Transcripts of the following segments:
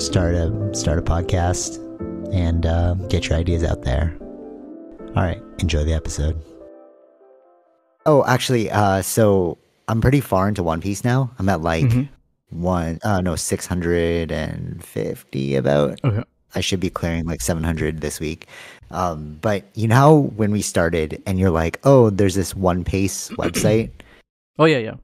Start a start a podcast and uh, get your ideas out there. All right, enjoy the episode. Oh, actually, uh, so I'm pretty far into One Piece now. I'm at like Mhm. one, uh, no, 650 about. Okay. I should be clearing like 700 this week. Um, but you know how when we started and you're like, oh, there's this One Piece website. Oh yeah, yeah.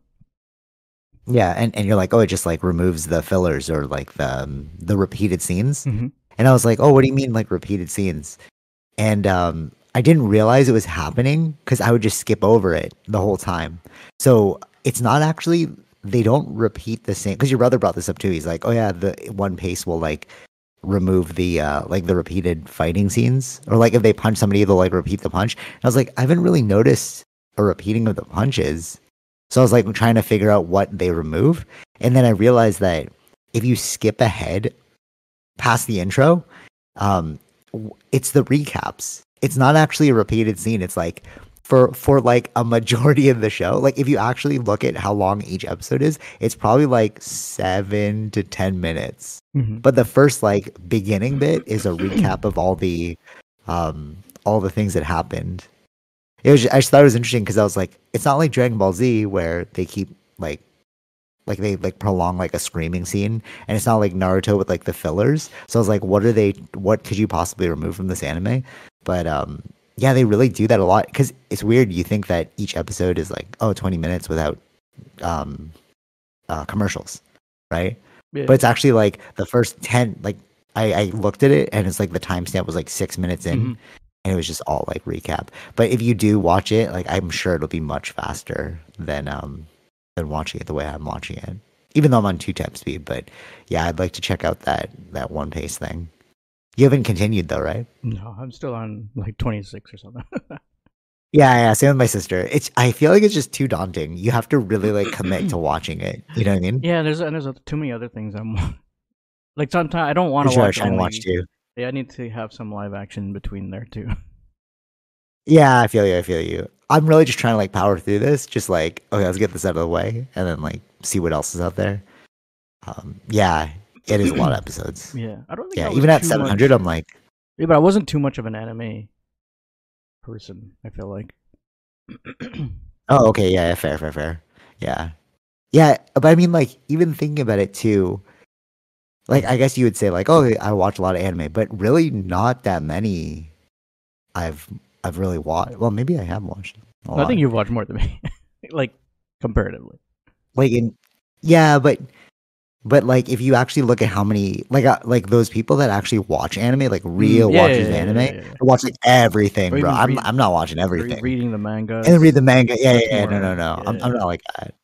Yeah, and, and you're like, oh, it just like removes the fillers or like the um, the repeated scenes. Mhm. And I was like, oh, what do you mean like repeated scenes? And um, I didn't realize it was happening because I would just skip over it the whole time. So it's not actually they don't repeat the same because your brother brought this up too. He's like, oh yeah, the one pace will like remove the uh like the repeated fighting scenes or like if they punch somebody they'll like repeat the punch. And I was like, I haven't really noticed a repeating of the punches. So I was like trying to figure out what they remove. And then I realized that if you skip ahead past the intro, um, it's the recaps. It's not actually a repeated scene. It's like for for like a majority of the show. Like if you actually look at how long each episode is, it's probably like seven to ten minutes. Mhm. But the first like beginning bit is a recap of all the um all the things that happened. It was I just thought it was interesting because I was like, it's not like Dragon Ball Z where they keep like like they like prolong like a screaming scene and it's not like Naruto with like the fillers. So I was like, what are they what could you possibly remove from this anime? But um yeah, they really do that a lot because it's weird. You think that each episode is like, oh, 20 minutes without um uh commercials, right? Yeah. But it's actually like the first 10 like I, I looked at it and it's like the timestamp was like six minutes in Mhm. And it was just all like recap. But if you do watch it, like I'm sure it'll be much faster than um than watching it the way I'm watching it. Even though I'm on two times speed, but yeah, I'd like to check out that that one pace thing. You haven't continued though, right? No, I'm still on like 26 or something. Yeah, yeah, same with my sister. It's I feel like it's just too daunting. You have to really like commit to watching it. You know what I mean? yeah, there's and there's too many other things I'm like. Sometimes I don't want to watch. only- watch too. Yeah, I need to have some live action between there too. Yeah, I feel you. I feel you. I'm really just trying to like power through this. Just like, okay, let's get this out of the way, and then like see what else is out there. Um, yeah, it is a lot of episodes. Yeah, I don't think. Yeah, even at 700, much- I'm like, Yeah, but I wasn't too much of an anime person. I feel like. oh, okay, yeah, yeah, fair, fair, fair. Yeah, yeah, but I mean, like, even thinking about it too, like, I guess you would say like, oh, I watch a lot of anime, but really not that many. I've I've really watched. Well, maybe I have watched. I think you've watched more than me, like comparatively. like in yeah but but like if you actually look at how many like uh, like those people that actually watch anime like real Mm, yeah, watches yeah, yeah, anime yeah, watch like everything bro I'm, read- I'm not watching everything reading the manga. and read the manga yeah yeah, yeah no no no I'm, I'm not like that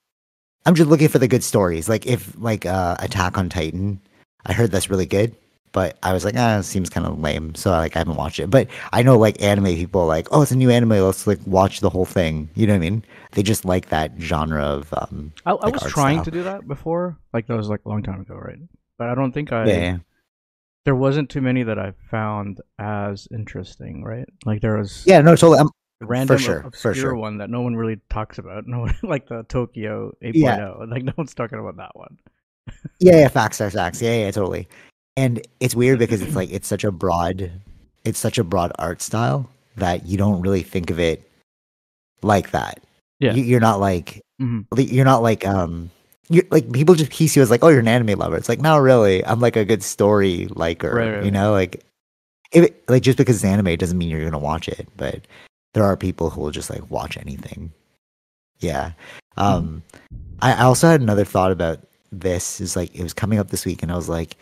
i'm just looking for the good stories like if like uh attack on titan i heard that's really good but i was like ah it seems kind of lame so like i haven't watched it but i know like anime people are like oh it's a new anime let's like watch the whole thing you know what i mean they just like that genre of um I, I like was trying style. to do that before, like that was like a long time ago, right? But I don't think I. yeah, yeah. There wasn't too many that I found as interesting, right? Like there was Yeah, no, totally. I'm, a random sure, for obscure sure. one that no one really talks about. No one like the Tokyo 8.0. Yeah. Like no one's talking about that one. Yeah, yeah, facts are facts. Yeah, yeah, totally. And it's weird because it's like it's such a broad, it's such a broad art style that you don't really think of it like that. Yeah. You, you're not like Mhm. you're not like um you like people just piece you as like, oh, you're an anime lover. It's like, no, really. I'm like a good story liker. Right, right, you right. know, like if it, like just because it's anime doesn't mean you're gonna watch it. But there are people who will just like watch anything. Yeah. Um, I, I also had another thought about this. Is like it was coming up this week, and I was like,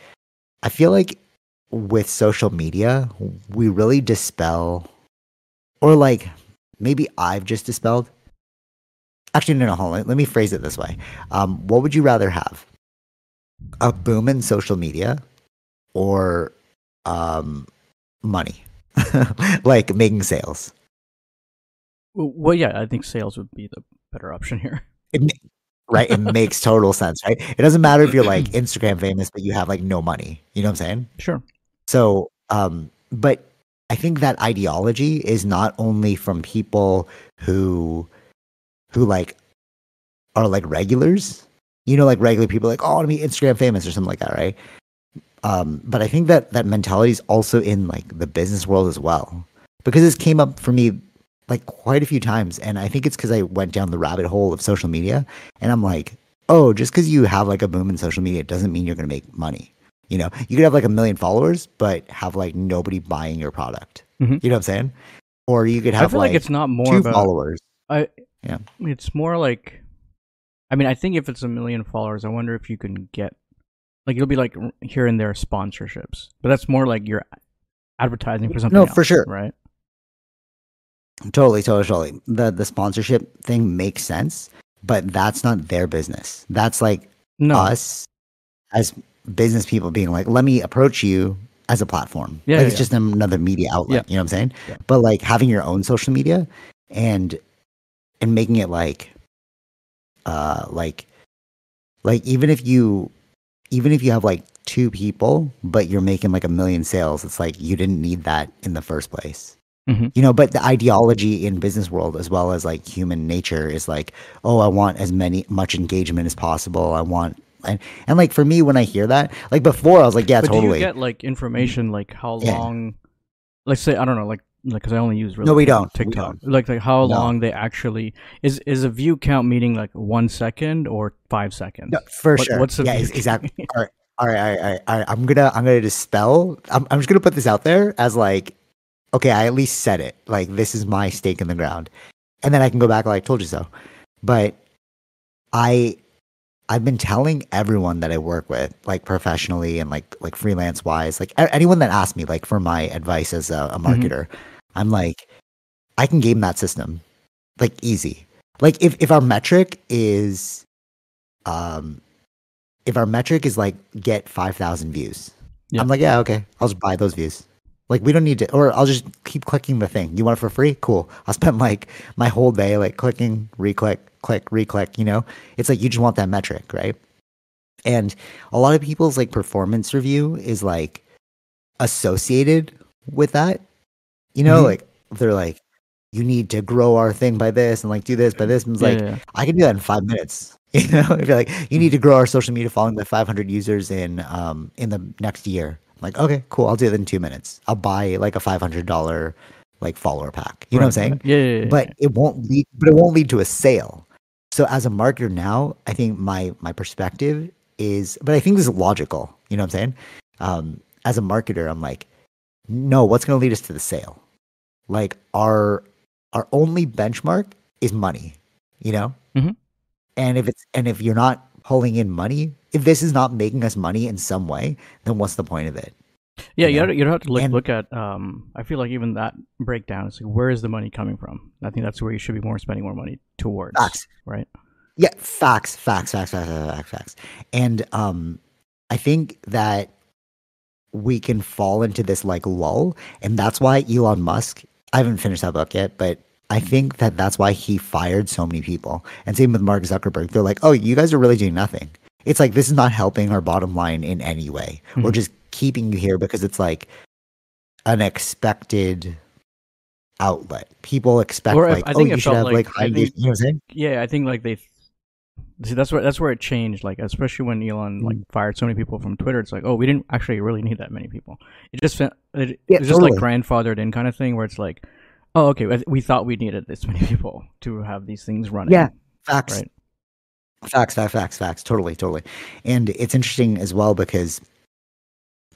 I feel like with social media, we really dispel, or like maybe I've just dispelled. Actually, no, no, hold on. Let me phrase it this way. Um, what would you rather have? A boom in social media or um, money? like making sales. Well, yeah, I think sales would be the better option here. It, right? It makes total sense, right? It doesn't matter if you're like Instagram famous, but you have like no money. You know what I'm saying? Sure. So, um, but I think that ideology is not only from people who, who like, are like regulars. You know, like regular people, like oh, I want to be Instagram famous or something like that, right? Um, but I think that that mentality is also in like the business world as well, because this came up for me like quite a few times, and I think it's because I went down the rabbit hole of social media, and I'm like, oh, just because you have like a boom in social media doesn't mean you're gonna make money. You know, you could have like a million followers, but have like nobody buying your product. Mhm. You know what I'm saying? Or you could I have feel like, like, it's not more two about. followers. I. Yeah. It's more like. I mean, I think if it's a million followers, I wonder if you can get, like, it'll be like here and there sponsorships, but that's more like you're advertising for something. No, for sure. Right. Totally, totally, totally. The the sponsorship thing makes sense, but that's not their business. That's like No. us as business people being like, let me approach you as a platform. Yeah, like yeah, it's yeah. just another media outlet. You know what I'm saying? Yeah. But like having your own social media and and making it like uh like like even if you even if you have like two people but you're making like a million sales it's like you didn't need that in the first place Mhm. you know but the ideology in business world as well as like human nature is like oh i want as many much engagement as possible i want and, and like for me when i hear that like before i was like yeah but totally do you get like information like how Yeah. long? Let's say I don't know, like because I only use really No, we don't. We TikTok. Like like how No. long they actually is is a view count meaning like one second or five seconds? No, for What- sure. what's the yeah, exactly. all right, all right, all right, all right, all right. I'm gonna, I'm gonna dispel. I'm, I'm just gonna put this out there as like, okay, I at least said it. Like this is my stake in the ground, and then I can go back like I told you so. But I, I've been telling everyone that I work with, like professionally and like like freelance wise, like anyone that asks me like for my advice as a, a marketer, I'm like, I can game that system, like easy. Like if if our metric is, um, if our metric is like get 5000 views Yeah. i'm like yeah okay i'll just buy those views like we don't need to or i'll just keep clicking the thing you want it for free cool i'll spend like my whole day like clicking re-click click re-click you know it's like you just want that metric right and a lot of people's like performance review is like associated with that you know Mhm. like they're like you need to grow our thing by this and like do this by this and it's Yeah, like yeah, yeah. I can do that in five minutes. You know, if you're like, you need to grow our social media following by 500 users in um in the next year. Like, okay, cool. I'll do it in two minutes. I'll buy like a $500 like follower pack. You know what I'm saying? Yeah, yeah, yeah, But it won't lead. But it won't lead to a sale. So as a marketer now, I think my my perspective is, but I think this is logical. You know what I'm saying? Um, as a marketer, I'm like, no, what's going to lead us to the sale? Like our our only benchmark is money. You know, Mm-hmm. and if it's and if you're not pulling in money, if this is not making us money in some way, then what's the point of it? Yeah, you you know? have, you have to look, And- look at. Um, I feel like even that breakdown is like, where is the money coming from? I think that's where you should be more spending more money towards. Facts. Right. Yeah, facts, facts, facts, facts, facts, facts, facts. And um, I think that we can fall into this like lull, and that's why Elon Musk. I haven't finished that book yet, but I think that that's why he fired so many people. And same with Mark Zuckerberg. They're like, "Oh, you guys are really doing nothing." It's like this is not helping our bottom line in any way. We're Mhm. just keeping you here because it's like an expected outlet. People expect Or like, I oh, you should have like, like- high think- engagement. You know what I'm saying? Yeah, I think like they. See, that's where that's where it changed. Like, especially when Elon like Mm. fired so many people from Twitter, it's like, oh, we didn't actually really need that many people. It just it, Yeah, it was just like grandfathered in kind of thing, where it's like, oh, okay, we- thought we needed this many people to have these things running. Yeah, facts. Right. Facts, facts, facts, facts. Totally, totally. And it's interesting as well because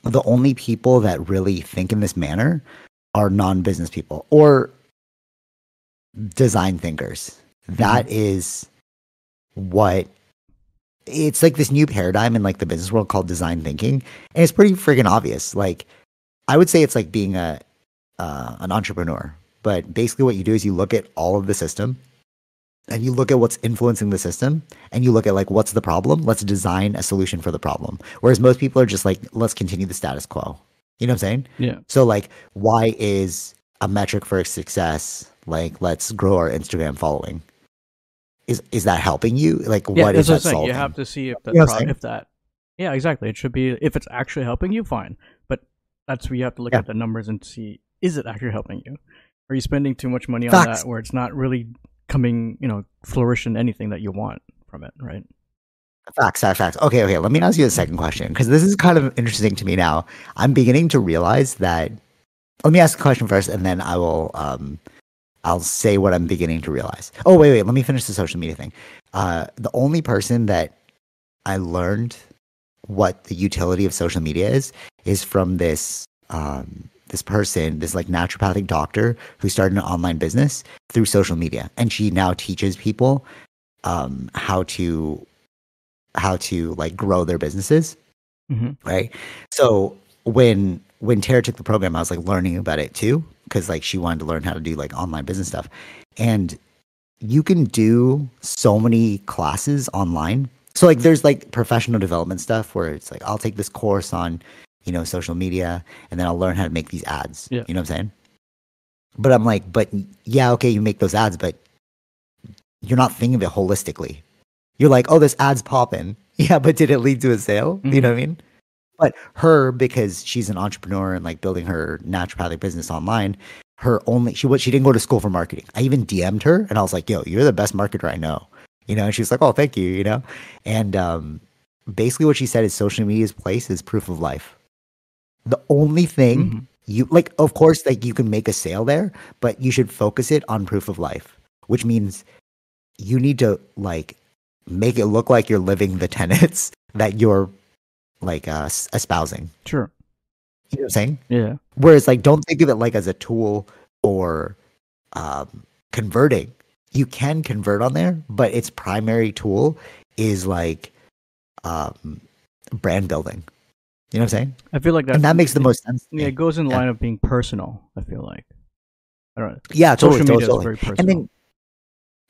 the only people that really think in this manner are non-business people or design thinkers. That is what it's like this new paradigm in like the business world called design thinking, and it's pretty freaking obvious. Like, I would say it's like being a uh, an entrepreneur, but basically what you do is you look at all of the system, and you look at what's influencing the system, and you look at like what's the problem. Let's design a solution for the problem. Whereas most people are just like, let's continue the status quo. You know what I'm saying? Yeah. So like, why is a metric for success like let's grow our Instagram following? Is is that helping you? Like, Yeah, what is that solving? You have to see if that You know pro- if that yeah exactly. It should be if it's actually helping you, fine. But that's where you have to look Yeah. at the numbers and see is it actually helping you? Are you spending too much money on that where it's not really coming you know flourishing anything that you want from it, right? Facts, facts, facts. Okay, okay. Let me ask you a second question because this is kind of interesting to me now. I'm beginning to realize that. Let me ask a question first, and then I will. Um, I'll say what I'm beginning to realize. Oh, wait, wait. Let me finish the social media thing. Uh, the only person that I learned what the utility of social media is is from this um, this person, this like naturopathic doctor who started an online business through social media, and she now teaches people um, how to how to like grow their businesses. Hmm right? So when when tara took the program i was like learning about it too because like she wanted to learn how to do like online business stuff. And you can do so many classes online. So like there's like professional development stuff where it's like i'll take this course on you know social media and then i'll learn how to make these ads. Yeah. you know what i'm saying? But i'm like but yeah okay you make those ads but you're not thinking of it holistically. You're like oh this ad's popping. Yeah but did it lead to a sale? You know what i mean? But her because she's an entrepreneur and like building her naturopathic business online her only she what she didn't go to school for marketing. I even dm'd her and i was like yo you're the best marketer i know. You know and she was like oh thank you you know? And um basically what she said is social media's place is proof of life the only thing Mhm. you like of course like you can make a sale there but you should focus it on proof of life which means you need to like make it look like you're living the tenets that you're like uh espousing Sure. you know what i'm saying Yeah. whereas like don't think of it like as a tool or um converting you can convert on there but its primary tool is like um brand building you know what i'm saying I feel like that. and that makes the most sense Yeah, it goes in Yeah. line of being personal. I feel like. I don't know. yeah totally, Social media totally, is very personal. and then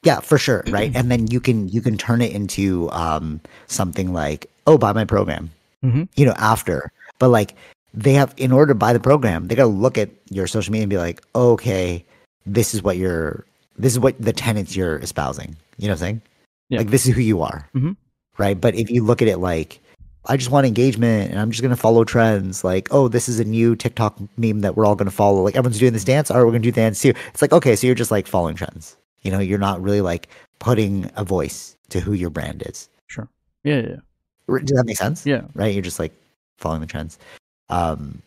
yeah for sure right and then you can you can turn it into um something like oh buy my program Mhm. you know after but like they have in order to buy the program they got to look at your social media and be like okay this is what you're this is what the tenants you're espousing you know what i'm saying Yeah. like this is who you are Mhm. right but if you look at it like i just want engagement and i'm just going to follow trends. Like oh this is a new tiktok meme that we're all going to follow. Like everyone's doing this dance. All right we're going to do the dance too. It's like okay so you're just like following trends. You know you're not really like putting a voice to who your brand is. Sure. Yeah. Yeah. Does that make sense? Yeah. right? You're just like following the trends. Um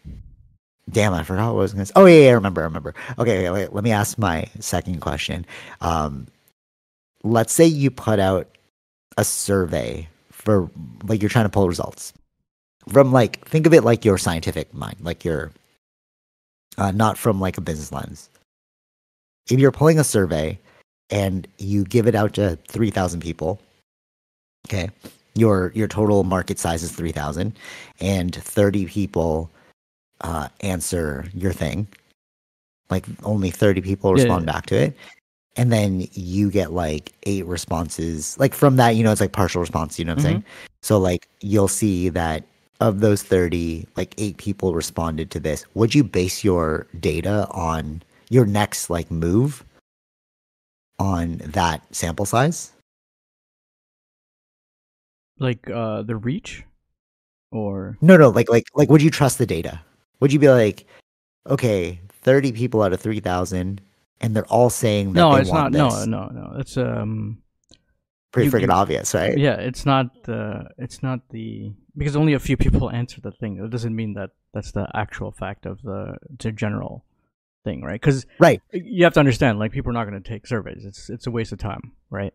damn i forgot what i was going to say oh yeah, yeah i remember i remember. Okay, okay wait, let me ask my second question. Um let's say you put out a survey for like you're trying to pull results from like think of it like your scientific mind like your uh, not from like a business lens if you're pulling a survey and you give it out to 3000 people okay your your total market size is 3000 and 30 people uh, answer your thing like only 30 people Yeah, respond yeah. back to it and then you get like eight responses like from that you know it's like partial response you know what i'm saying? So like you'll see that of those 30 like eight people responded to this would you base your data on your next like move on that sample size? Like uh, the reach, or no no like like like would you trust the data? Would you be like okay 30 people out of 3000 and they're all saying that no, it's not. want No, this no, no. It's um. pretty freaking obvious right Yeah, it's not the. It's not the because only a few people answer the thing. It doesn't mean that that's the actual fact of the the general thing, right? Because right you have to understand, like people are not going to take surveys. It's it's a waste of time, right?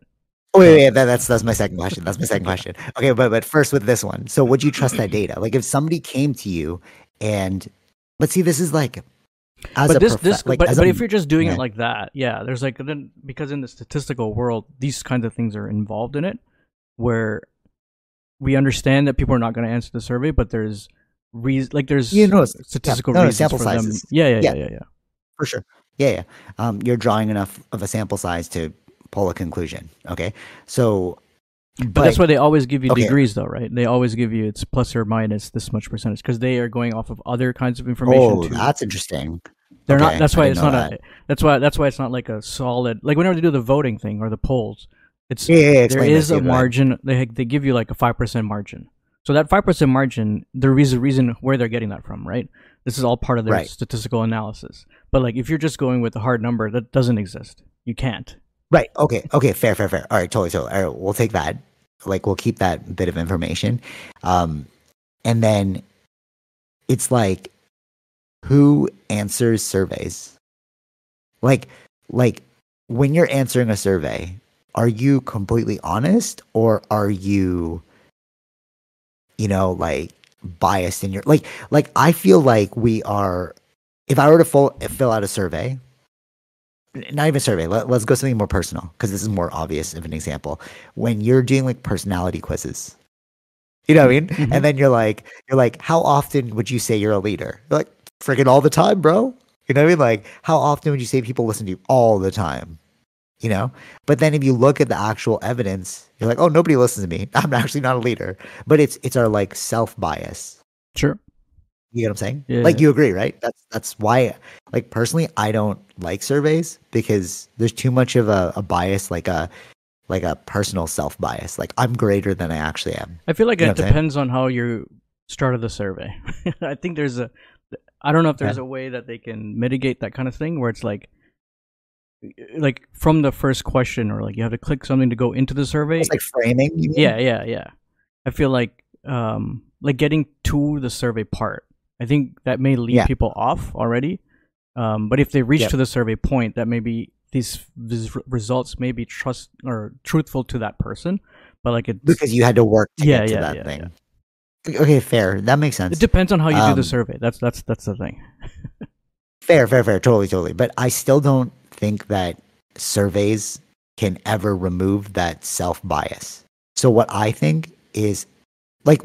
Oh, wait, wait, that, that's that's my second question. That's my second question. Okay, but but first with this one. So would you trust that data? Like if somebody came to you and let's see, this is like as but this this like but, but a- if you're just doing yeah. it like that yeah there's like then because in the statistical world these kinds of things are involved in it where we understand that people are not going to answer the survey but there's reason like there's You know, statistical no, no, reasons sample for them sizes. yeah yeah yeah Yeah. yeah yeah for sure. Yeah, yeah. Um, you're drawing enough of a sample size to pull a conclusion. Okay, so but, that's why they always give you okay. degrees though right they always give you it's plus or minus this much percentage because they are going off of other kinds of information oh, too. that's interesting. They're Okay, not. That's why it's not that. a. That's why. That's why it's not like a solid. Like whenever they do the voting thing or the polls, it's Yeah, yeah, yeah, there is a yeah, go ahead. margin. They they give you like a five percent margin. So that five percent margin, there is a reason where they're getting that from, right? This is all part of their Right. statistical analysis. But like if you're just going with a hard number, that doesn't exist. You can't. Right. Okay. Okay. Fair. Fair. Fair. All right. Totally. Totally. We'll take that. Like, we'll keep that bit of information. Um, and then it's like, who answers surveys? Like, like when you're answering a survey, are you completely honest or are you, you know, like biased in your like? Like, I feel like we are. If I were to full, fill out a survey, not even survey. Let, let's go something more personal because this is more obvious of an example. When you're doing like personality quizzes, you know what I mean? Mhm. And then you're like, you're like, how often would you say you're a leader? You're like, freaking all the time, bro. You know what I mean? Like, how often would you say people listen to you all the time? You know? But then if you look at the actual evidence, you're like, oh, nobody listens to me. I'm actually not a leader. But it's it's our like self bias. Sure. You get what I'm saying? Yeah. Like you agree, right? That's that's why like personally I don't like surveys because there's too much of a, a bias, like a like a personal self bias. Like I'm greater than I actually am. I feel like You know it what I'm saying? depends on how you started the survey. I think there's a. I don't know if there's Yeah. a way that they can mitigate that kind of thing where it's like, like from the first question or like you have to click something to go into the survey. It's like framing. yeah, yeah, yeah. I feel like um like getting to the survey part. I think that may lead Yeah. people off already. Um, but if they reach Yep. to the survey point, that maybe these, these results may be trust or truthful to that person. But like it's Because you had to work to Yeah, get to yeah, that yeah, thing. Okay, fair. That makes sense. It depends on how you do Um, the survey. That's that's that's the thing. Fair, fair, fair. Totally, totally. But I still don't think that surveys can ever remove that self bias. So what I think is like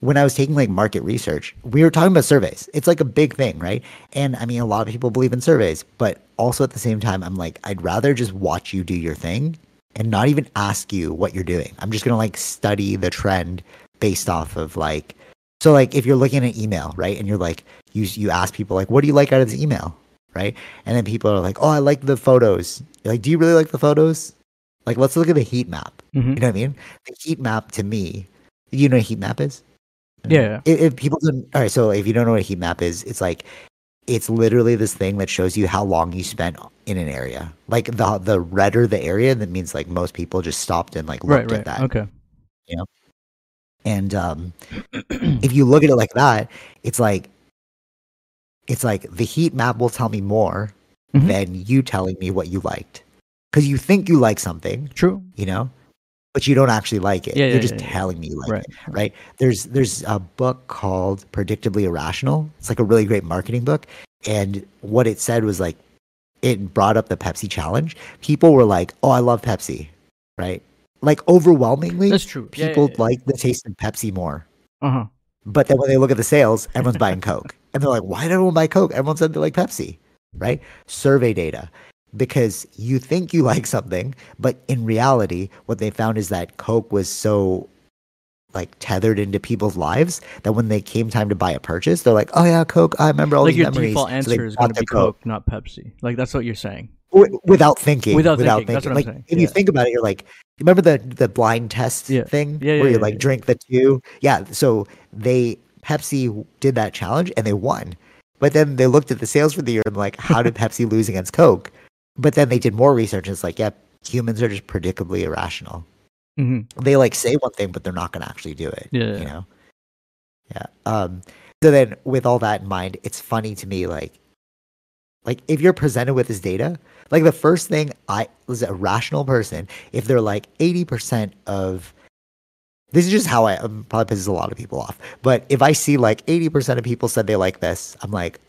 when I was taking like market research, we were talking about surveys. It's like a big thing, right? And I mean, a lot of people believe in surveys, but also at the same time, I'm like, I'd rather just watch you do your thing and not even ask you what you're doing. I'm just gonna like study the trend based off of like so like if you're looking at an email, right, and you're like you you ask people like, what do you like out of this email, right? And then people are like, oh, I like the photos. You're like, do you really like the photos? Like, let's look at the heat map. Mhm. You know what I mean? The heat map to me, you know what a heat map is? Yeah. If, if people don't, all right. So if you don't know what a heat map is, it's like it's literally this thing that shows you how long you spent in an area. Like the the redder the area, that means like most people just stopped and like Right, looked right. at that. Okay. Yeah. And um, if you look at it like that, it's like it's like the heat map will tell me more Mhm. than you telling me what you liked. Because you think you like something, True. you know, but you don't actually like it. Yeah, You're yeah, just yeah, telling me you like Right. it, right? There's there's a book called Predictably Irrational. It's like a really great marketing book, and what it said was like it brought up the Pepsi challenge. People were like, "Oh, I love Pepsi," right? Like overwhelmingly, That's true. People like the taste of Pepsi more. Uh huh. But then when they look at the sales, everyone's buying Coke. And they're like, why did everyone buy Coke? Everyone said they like Pepsi, right? Survey data. Because you think you like something, but in reality, what they found is that Coke was so like tethered into people's lives that when they came time to buy a purchase, they're like, oh yeah, Coke. I remember all Like these your memories. default answer they is going to be Coke, not Pepsi. Like that's what you're saying. Without thinking. Without Without, thinking, that's thinking. what I'm like saying, if you think about it, you're like, you remember the the blind test Yeah. thing Yeah, yeah, where you yeah, like yeah. drink the two. Yeah. So they Pepsi did that challenge and they won. But then they looked at the sales for the year and like, how did Pepsi lose against Coke? But then they did more research and it's like, yeah, humans are just predictably irrational. hmm They like say one thing, but they're not going to actually do it. Yeah. You know? Yeah. Um, so then with all that in mind, it's funny to me, like, Like if you're presented with this data, like the first thing I was a rational person, if they're like 80% of this is just how I um, probably pisses a lot of people off. But if I see like 80% of people said they like this, I'm like,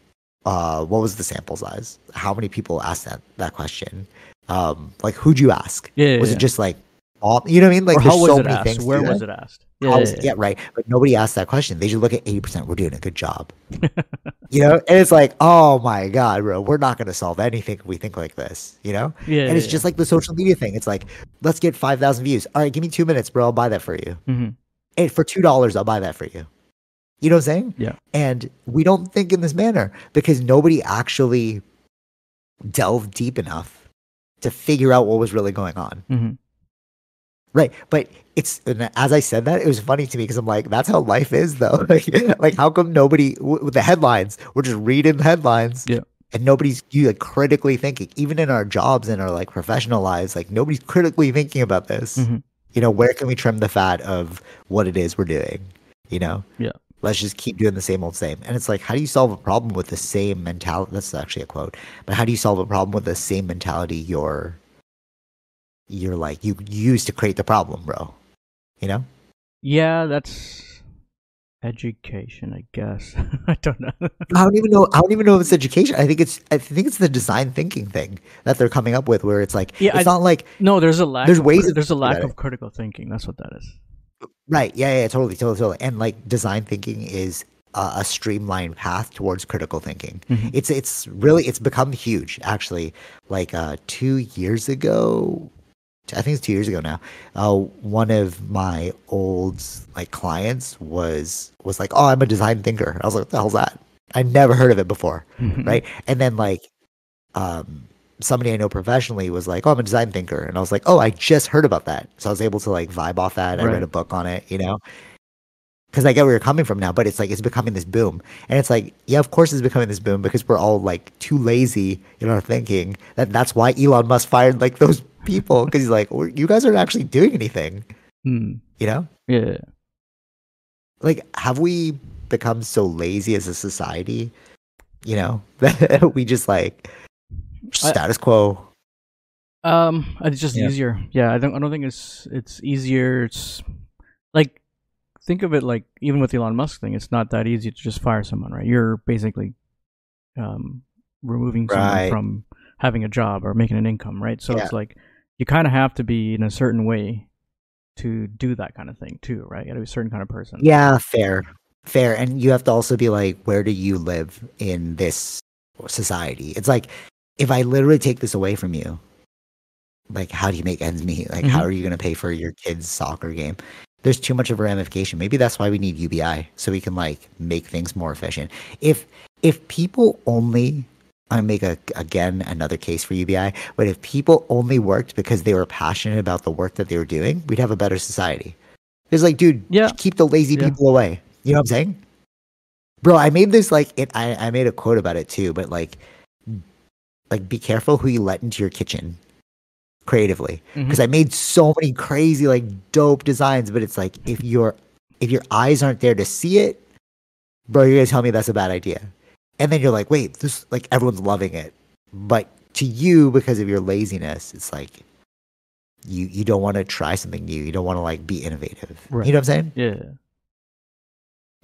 uh, what was the sample size? How many people asked that that question? Um, like who'd you ask? Yeah, was yeah. it just like all you know what I mean? Like or there's was so it many asked? things. Where was it asked? Yeah, was- yeah, yeah, right. But nobody asked that question. They just look at 80%. We're doing a good job. you know? And it's like, oh my God, bro, we're not going to solve anything if we think like this, you know? yeah. and it's just like the social media thing. It's like, let's get 5,000 views. All right, give me two minutes, bro. I'll buy that for you. hmm And for $2, I'll buy that for you. You know what I'm saying? Yeah. And we don't think in this manner because nobody actually delved deep enough to figure out what was really going on. hmm Right. But it's and as I said that, it was funny to me because I'm like, that's how life is though. like, like how come nobody w- with the headlines, we're just reading the headlines. Yeah. And nobody's you like critically thinking, even in our jobs and our like professional lives, like nobody's critically thinking about this. Mhm. You know, where can we trim the fat of what it is we're doing? You know? Yeah. Let's just keep doing the same old same. And it's like, how do you solve a problem with the same mentality? That's actually a quote. But how do you solve a problem with the same mentality you're you're like you used to create the problem, bro? You know? Yeah, that's education, I guess. I don't know. I don't even know. I don't even know if it's education. I think it's. I think it's the design thinking thing that they're coming up with, where it's like Yeah, it's I- not like no, there's a lack. There's of, ways There's a lack of critical thinking. That's what that is. Right. Yeah, yeah, totally, totally, totally. And like design thinking is a, a streamlined path towards critical thinking. Mhm. It's it's really it's become huge actually. Like uh, two years ago, I think it's two years ago now. Uh, one of my old like clients was was like, "Oh, I'm a design thinker." I was like, "What the hell's that?" I never heard of it before. Mhm. right? And then like um somebody I know professionally was like, "Oh, I'm a design thinker," and I was like, "Oh, I just heard about that." So I was able to like vibe off that. I read a book on it, you know, because I get where you're coming from now. But it's like it's becoming this boom, and it's like, yeah, of course, it's becoming this boom because we're all like too lazy in our thinking. That that's why Elon Musk fired like those people because he's like, "You guys aren't actually doing anything," Hmm. you know. Yeah. Like, have we become so lazy as a society? You know that we just like status quo. Um, it's just Yeah. easier. Yeah, I don't. I don't think it's it's easier. It's like think of it like even with the Elon Musk thing, it's not that easy to just fire someone, right? You're basically um removing someone Right. from having a job or making an income, right? So Yeah. it's like you kind of have to be in a certain way to do that kind of thing too, right? You got to be a certain kind of person. Yeah, fair. Fair. And you have to also be like, where do you live in this society? It's like, if I literally take this away from you, like, how do you make ends meet? Like, how Mhm. are you going to pay for your kid's soccer game? There's too much of a ramification. Maybe that's why we need UBI so we can like make things more efficient. If if people only I make a again another case for UBI, but if people only worked because they were passionate about the work that they were doing, we'd have a better society. It's like, dude, Yeah. keep the lazy Yeah. people away. You know what I'm saying? Bro, I made this like it I, I made a quote about it too, but like like be careful who you let into your kitchen creatively. Mm-hmm. Because I made so many crazy, like dope designs, but it's like if your if your eyes aren't there to see it, bro, you're gonna tell me that's a bad idea. And then you're like, wait, this like everyone's loving it. But to you, because of your laziness, it's like you you don't want to try something new. You don't want to like be innovative. Right. You know what I'm saying? Yeah.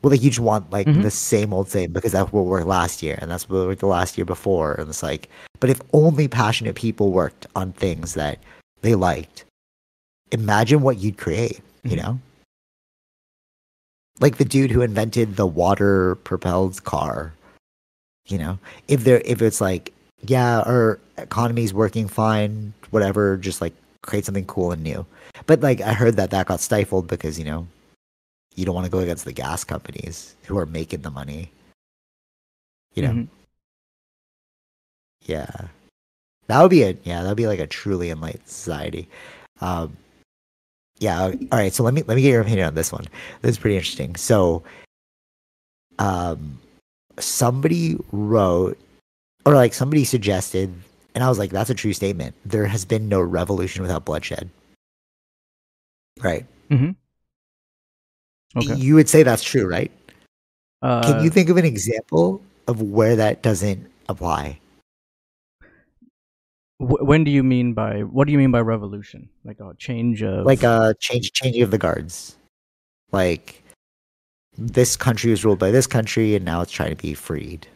Well, like you just want like Mhm. the same old same because that's what worked last year and that's what worked the last year before. And it's like, but if only passionate people worked on things that they liked, imagine what you'd create. You Mhm. know, like the dude who invented the water propelled car. You know, if there if it's like, yeah, our economy's working fine, whatever, just like create something cool and new. But like I heard that that got stifled because you know you don't want to go against the gas companies who are making the money. You know, Mhm. yeah, that would be a yeah, that would be like a truly enlightened society. Um, yeah, all right. So let me let me get your opinion on this one. This is pretty interesting. So, um, somebody wrote, or like somebody suggested, and I was like, that's a true statement. There has been no revolution without bloodshed. Right. Okay. You would say that's true, right? Uh, Can you think of an example of where that doesn't apply? Wh- when do you mean by what do you mean by revolution? Like a change of like a change changing of the guards. Like this country was ruled by this country, and now it's trying to be freed.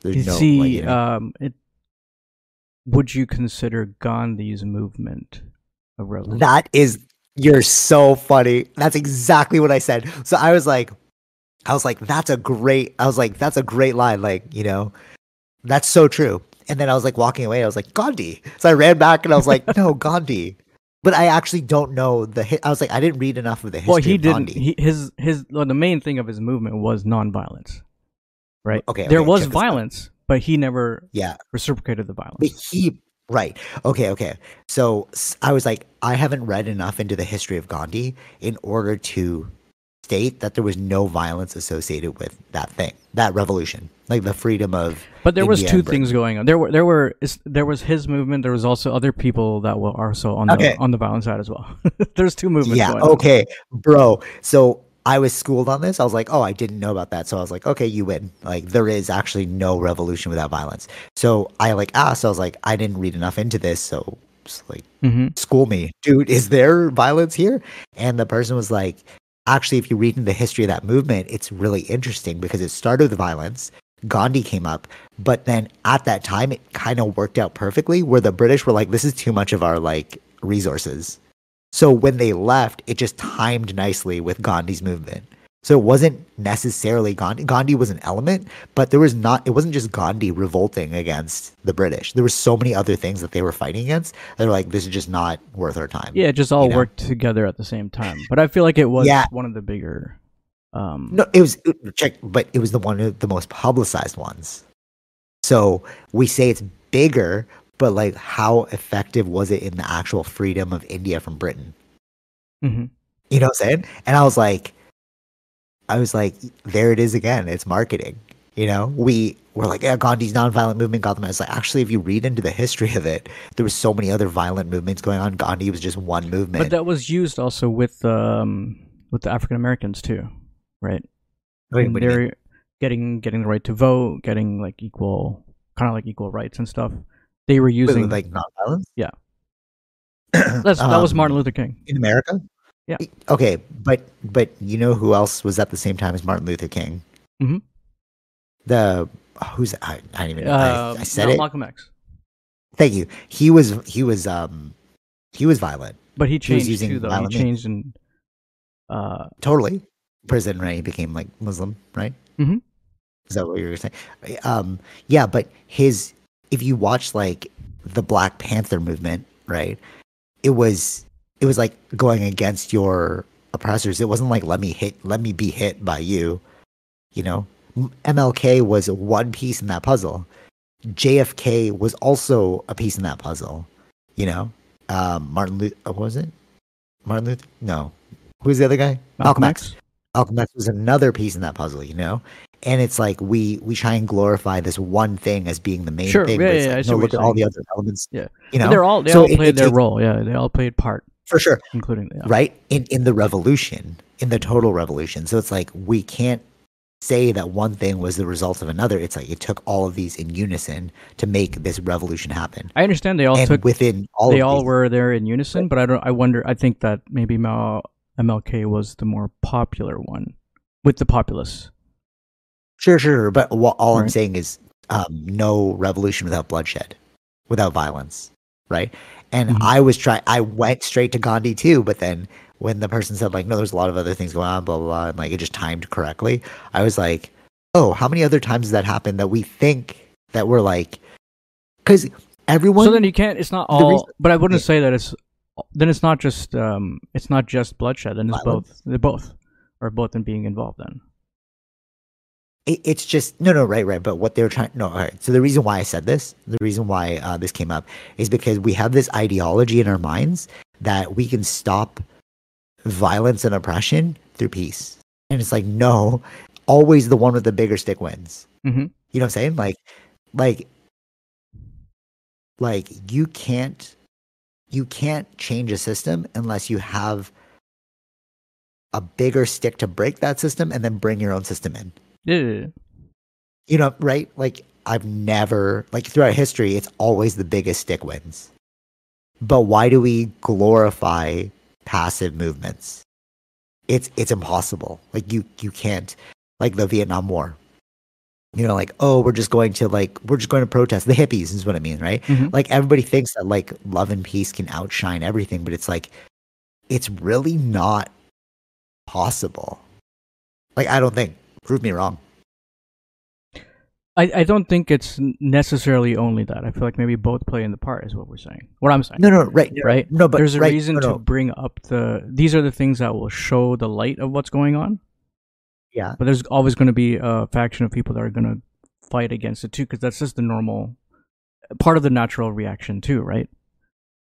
There's you no, see, like, you know- um, it. Would you consider Gandhi's movement a revolution? That is you're so funny. That's exactly what I said. So I was like I was like that's a great I was like that's a great line like, you know. That's so true. And then I was like walking away I was like Gandhi. So I ran back and I was like no, Gandhi. But I actually don't know the hi- I was like I didn't read enough of the history well, he didn't. He, his his well, the main thing of his movement was nonviolence, right? Okay, there okay, was check this out. violence, but he never yeah. reciprocated the But violence. he right. Okay, okay. So s- I was like I haven't read enough into the history of Gandhi in order to state that there was no violence associated with that thing, that revolution, like the freedom of. But there was two things going on. There were there were there was his movement. There was also other people that were also on Okay. the on the violent side as well. There's two movements. Yeah. going on. Okay, bro. So I was schooled on this. I was like, oh, I didn't know about that. So I was like, okay, you win. Like there is actually no revolution without violence. So I like asked. I was like, I didn't read enough into this. So like Mhm. school me, dude. Is there violence here? And the person was like, actually, if you read into the history of that movement, it's really interesting because it started with violence. Gandhi came up, but then at that time, it kind of worked out perfectly where the British were like, this is too much of our like resources. So when they left, it just timed nicely with Gandhi's movement. So it wasn't necessarily Gandhi. Gandhi was an element, but there was not. It wasn't just Gandhi revolting against the British. There were so many other things that they were fighting against. They're like, this is just not worth our time. Yeah, it just all You know? worked together at the same time. But I feel like it was Yeah. one of the bigger. Um, No, it was check, but it was the one of the most publicized ones. So we say it's bigger, but like, how effective was it in the actual freedom of India from Britain? mhm. You know what I'm saying? And I was like, I was like, there it is again. It's marketing. You know, we were like, yeah, Gandhi's nonviolent movement got them. It's like, actually, if you read into the history of it, there was so many other violent movements going on. Gandhi was just one movement. But that was used also with um with the African Americans too, right? Wait, And what do you mean? they're getting getting the right to vote, getting like equal, kind of like equal rights and stuff. They were using like nonviolence? Yeah. that's that was Um, Martin Luther King. in America. Yeah. Okay, but but you know who else was at the same time as Martin Luther King? Mhm. The who's I, I don't even know. I, Uh, I said not it. Malcolm X, Thank you. He was he was um he was violent. but he He changed using too. Though he changed and uh, Totally. Prison, right? He became like Muslim, right? Mm-hmm. Is that what you were saying? Um, yeah, but his if you watch like the Black Panther movement, right? It was it was like going against your oppressors. It wasn't like let me hit let me be hit by you. You know? MLK was one piece in that puzzle. JFK was also a piece in that puzzle. You know? Um, Martin Luther what was it? Martin Luther? No. Who's the other guy? Malcolm X. Malcolm X was another piece in that puzzle, you know? And it's like we we try and glorify this one thing as being the main Sure, thing. yeah, but yeah, like, no, look at all the other elements. Yeah. You know? they're all they So all played it their takes- role. Yeah, they all played part, For sure. including the Right? In in the revolution, in the total revolution. So it's like we can't say that one thing was the result of another. It's like it took all of these in unison to make this revolution happen. I understand they all and took within all they all these, were there in unison, but I don't. I wonder. I think that maybe Mal, MLK was the more popular one with the populace. Sure, sure. But wha- all I'm saying is um, no revolution without bloodshed, without violence, right? And Mhm. I was trying. I went straight to Gandhi too, but then when the person said like, no, there's a lot of other things going on, blah blah, blah and like it just timed correctly, I was like, oh, how many other times has that happened that we think that we're like, because everyone. so then you can't. It's not all. reason- but I wouldn't yeah. say that it's. Then it's not just. Um, it's not just bloodshed. Then it's Violence? both. They're both, or both in being involved. Then. It, it's just no no right right but what they were trying no all right. So the reason why i said this the reason why uh, this came up is because we have this ideology in our minds that we can stop violence and oppression through peace. And it's like no always the one with the bigger stick wins. Mm-hmm. you know what i'm saying? Like like like you can't you can't change a system unless you have a bigger stick to break that system and then bring your own system in Yeah. you know right like I've never like throughout history, it's always the biggest stick wins. But why do we glorify passive movements? It's it's impossible. Like you you can't like the Vietnam War. You know, like, oh, we're just going to like we're just going to protest. The hippies is what I mean, right? Mhm. Like everybody thinks that like love and peace can outshine everything, but it's like it's really not possible. Like I don't think. Prove me wrong. I, I don't think it's necessarily only that. I feel like maybe both play in the part, is what we're saying. What I'm saying. No, no, right, no, right? No, but there's a right, reason no, to no. bring up the. These are the things that will show the light of what's going on. Yeah. But there's always going to be a faction of people that are going to fight against it too, because that's just the normal part of the natural reaction too, right?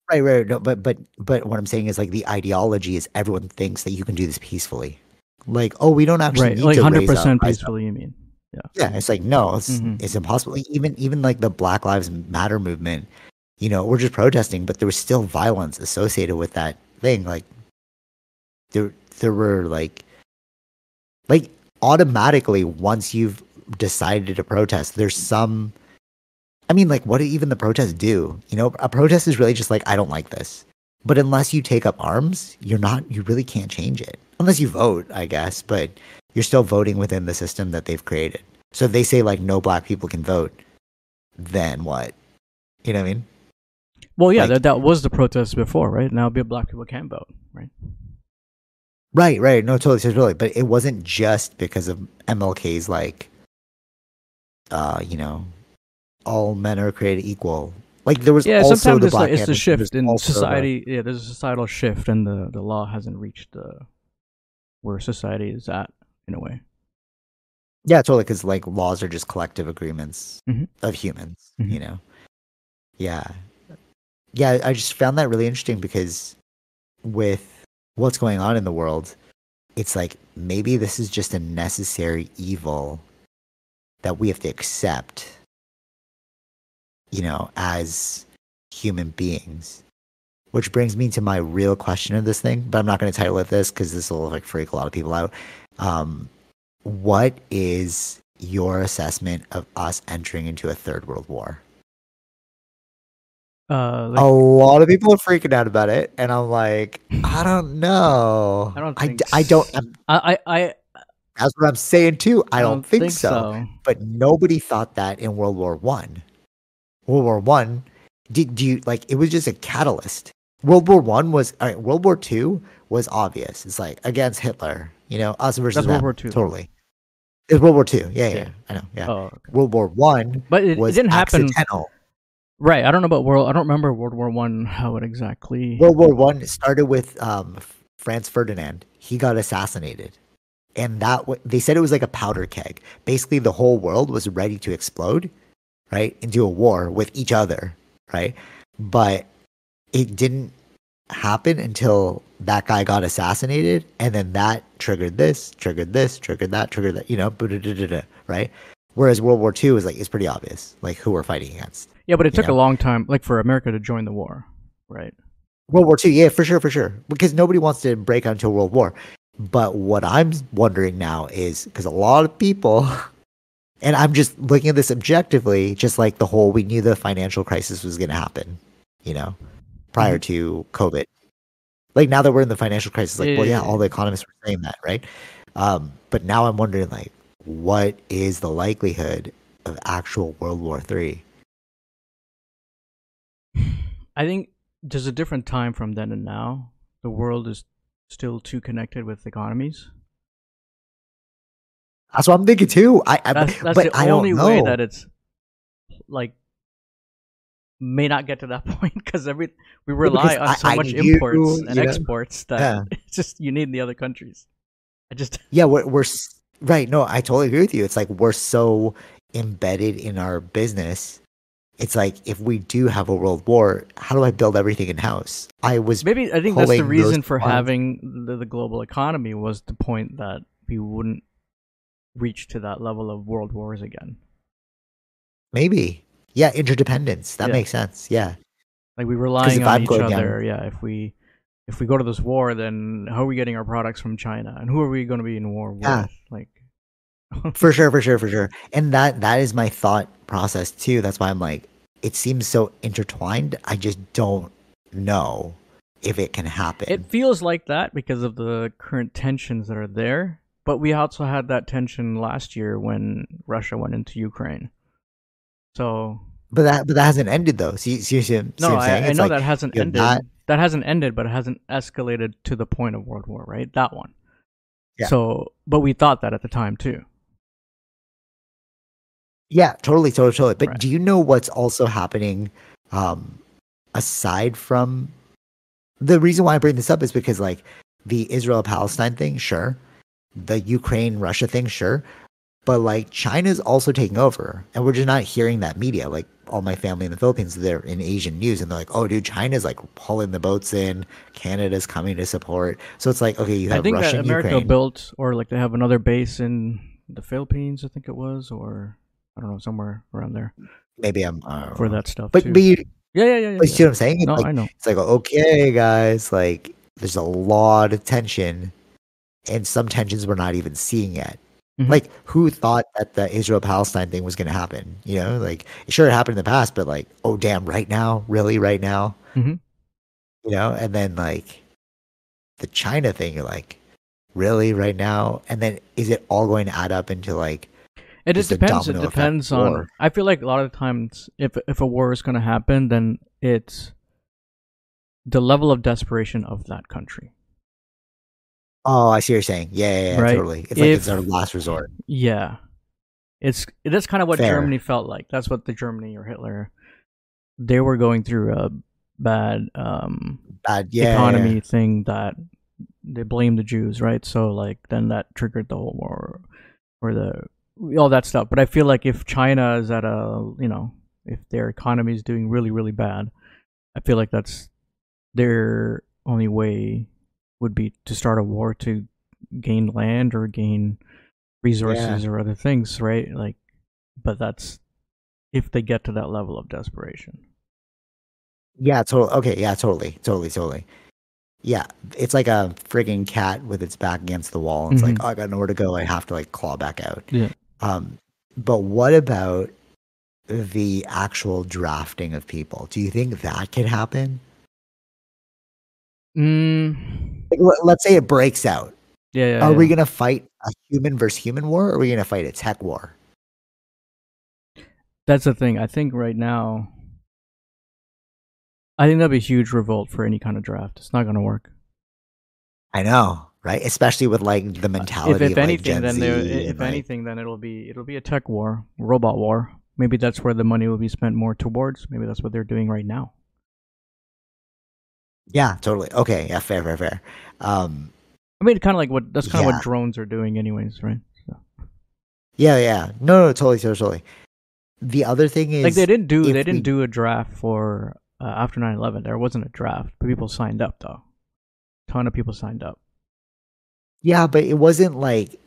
Right, right. No, but but but what I'm saying is like the ideology is everyone thinks that you can do this peacefully. Like, oh, we don't actually right, need like to hundred raise up, percent rise up. peacefully. You mean? Yeah. Yeah, it's like no, it's Mhm. it's impossible. Like, Even even like the Black Lives Matter movement, you know, we're just protesting, but there was still violence associated with that thing. Like there there were like like automatically once you've decided to protest, there's some I mean, like what do even the protests do? You know, a protest is really just like I don't like this. But unless you take up arms, you're not you really can't change it. Unless you vote, I guess, but you're still voting within the system that they've created. So if they say like no black people can vote, then what? You know what I mean? Well, yeah, Like- that that was the protest before, right? Now, be black people can vote, right? Right, right. No, totally, totally. But it wasn't just because of MLK's like, uh, you know, all men are created equal. Like there was Yeah, sometimes the it's, like, it's the shift in also the- society. Yeah, there's a societal shift, and the the law hasn't reached the where society is at in a way. Yeah, totally. Because like laws are just collective agreements Mhm. of humans. Mhm. You know. Yeah, yeah. I just found that really interesting because with what's going on in the world, it's like maybe this is just a necessary evil that we have to accept. You know, as human beings. Which brings me to my real question of this thing, but I'm not going to title it this because this will like freak a lot of people out. Um, what is your assessment of us entering into a third world war? Uh, like, a lot of people are freaking out about it, and I'm like, I don't know. I don't I, think d- I don't. I'm, I, I, I, that's what I'm saying too. I, don't, think, so. so. But nobody thought that in World War One. World War One, did do you like? It was just a catalyst. World War One was. All right, World War Two was obvious. It's like against Hitler. You know, us versus That's World them. War II. Totally. It's World War Two. Yeah, yeah, Yeah. I know. Yeah. Oh, okay. World War One but it, it didn't happen. Right. I don't know about world. I don't remember World War One. How it exactly. World War One started with um, Franz Ferdinand. He got assassinated, and that w- they said it was like a powder keg. Basically, the whole world was ready to explode, right, into a war with each other, right? But it didn't happen until that guy got assassinated, and then that triggered this, triggered this, triggered that, triggered that. You know, right? Whereas World War Two is like it's pretty obvious, like who we're fighting against. yeah, but it took know. a long time, like for America to join the war, right? World War Two, yeah, for sure, for sure. Because nobody wants to break out into a world war. But what I'm wondering now is because a lot of people, and I'm just looking at this objectively, just like the whole we knew the financial crisis was going to happen, you know, prior to COVID. Like now that we're in the financial crisis, like, well, yeah, Yeah. all the economists were saying that, right? Um, but now I'm wondering, like, what is the likelihood of actual World War Three? I think there's a different time from then and now. The world is still too connected with economies. That's what I'm thinking too. I, I That's that's but the I only way that it's like may not get to that point because every we rely because on so I much knew, imports and you know, exports that yeah. it's just you need the other countries. I just Yeah, we're, we're right. No, I totally agree with you. It's like we're so embedded in our business. It's like if we do have a world war, how do I build everything in house? I was maybe I think that's the reason for funds. having the, the global economy was the point that we wouldn't reach to that level of world wars again. maybe yeah interdependence. That Yeah. makes sense. Yeah, Like we relying on each down- other. Yeah, if we if we go to this war, then how are we getting our products from China, and who are we going to be in war with? Yeah. Like, for sure, for sure, for sure. And that that is my thought process too. That's why I'm like, it seems so intertwined. I just don't know if it can happen. It feels like that because of the current tensions that are there. But we also had that tension last year when Russia went into Ukraine. So but that but that hasn't ended though. See, see, see, see no, what I'm saying? I, I know like, that hasn't ended. not- That hasn't ended, but it hasn't escalated to the point of World War, right? That one. Yeah. So, but we thought that at the time too. Yeah, totally, totally, totally. But Right. do you know what's also happening um aside from the reason why I bring this up is because like the Israel Palestine thing, sure. The Ukraine Russia thing, sure. But like China's also taking over. And we're just not hearing that media. Like all my family in the Philippines, they're in Asian news and they're like, oh dude, China's like pulling the boats in, Canada's coming to support. So it's like, okay, you have I think Russia that America Ukraine. built, or like they have another base in the Philippines, I think it was, or I don't know, somewhere around there Maybe I'm uh, for that stuff. But too. but you, yeah, yeah, yeah. yeah, but you see what I'm saying? No, Like, I know. It's like, okay, guys, like there's a lot of tension, and some tensions we're not even seeing yet. Mhm. Like, who thought that the Israel Palestine thing was going to happen? You know, like, sure, it happened in the past, but like, oh, damn, right now? Really, right now? Mhm. You know, and then like the China thing, you're like, really, right now? And then is it all going to add up into like, It just just depends. It depends on. war. I feel like a lot of times, if if a war is going to happen, then it's the level of desperation of that country. Oh, I see what you're saying. Yeah, yeah, yeah Right. totally. It's like it's If- our last resort. Yeah, it's that's kind of what Fair. Germany felt like. That's what the Germany or Hitler, they were going through a bad um, Bad, yeah, economy yeah. thing that they blamed the Jews, right? So like then that triggered the whole war or the all that stuff. But I feel like if China is at a you know if their economy is doing really really bad, I feel like that's their only way would be to start a war to gain land or gain resources or other things, right? Like, but that's if they get to that level of desperation. Yeah, totally. Okay, yeah, totally, totally, totally. Yeah, it's like a frigging cat with its back against the wall. It's like, Mhm. oh, I got nowhere to go. I have to like claw back out. Yeah. Um, but what about the actual drafting of people? Do you think that could happen? Mm, Like, let- let's say it breaks out. yeah, yeah. Are we gonna fight a human versus human war, or are we gonna fight a tech war? That's the thing. I think right now, I think that'd be a huge revolt for any kind of draft. It's not going to work. I know, right? Especially with like the mentality. Uh, If, if of, like, anything, Gen then Z there, if like- anything, then it'll be it'll be a tech war, robot war. Maybe that's where the money will be spent more towards. Maybe that's what they're doing right now. Yeah, totally. Okay, yeah, fair, fair, fair. Um, I mean, kind of like what that's kind of Yeah. what drones are doing, anyways, right? So, Yeah, yeah. No, no, totally, totally, totally. The other thing is like they didn't do they didn't we- do a draft for uh, after 9-11. There wasn't a draft, but people signed up though. ton of people signed up. Yeah, but it wasn't like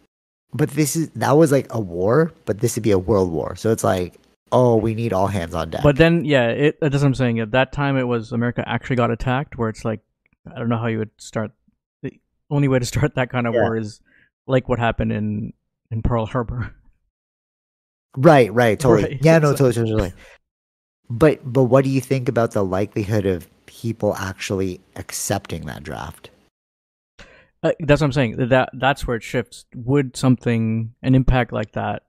but this is that was like a war, but this would be a world war. So it's like, oh, we need all hands on deck. But then, yeah, it, that's what I'm saying. At that time, it was America actually got attacked. Where it's like, I don't know how you would start. The only way to start that kind of Yeah. war is like what happened in in Pearl Harbor. right, right, totally. Right. Yeah, no, totally, totally. But but what do you think about the likelihood of people actually accepting that draft? Uh, that's what I'm saying. That that's where it shifts. Would something an impact like that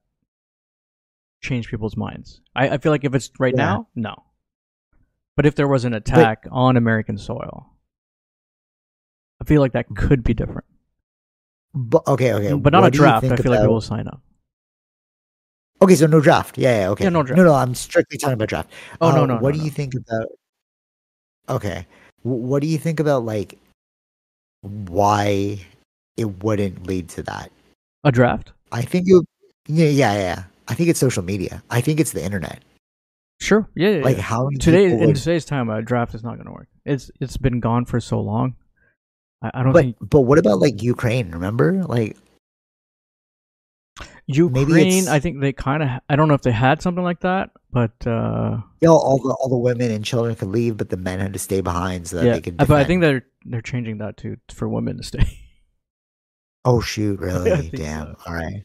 change people's minds? I, I feel like if it's right Yeah. now, no. But if there was an attack on American soil, I feel like that could be different. But okay, okay. but not what a draft. I feel like people will sign up. Okay, so no draft. Yeah, yeah, okay. Yeah, no draft. No, no, I'm strictly talking about draft. Oh no Uh, no. What no, do no. you think about? Okay, W- what do you think about like why it wouldn't lead to that? A draft? I think it. Yeah, yeah, yeah. I think it's social media. I think it's the internet. Sure. Yeah. yeah, Like yeah. how today in would- today's time, a draft is not going to work. It's it's been gone for so long. I, I don't But think but what about like Ukraine? Remember, like Ukraine. I think they kind of. I don't know if they had something like that, but uh, know, all the all the women and children could leave, but the men had to stay behind so that yeah. they could. uh, But I think they're they're changing that too for women to stay. Oh shoot! Really? Damn. so. All right.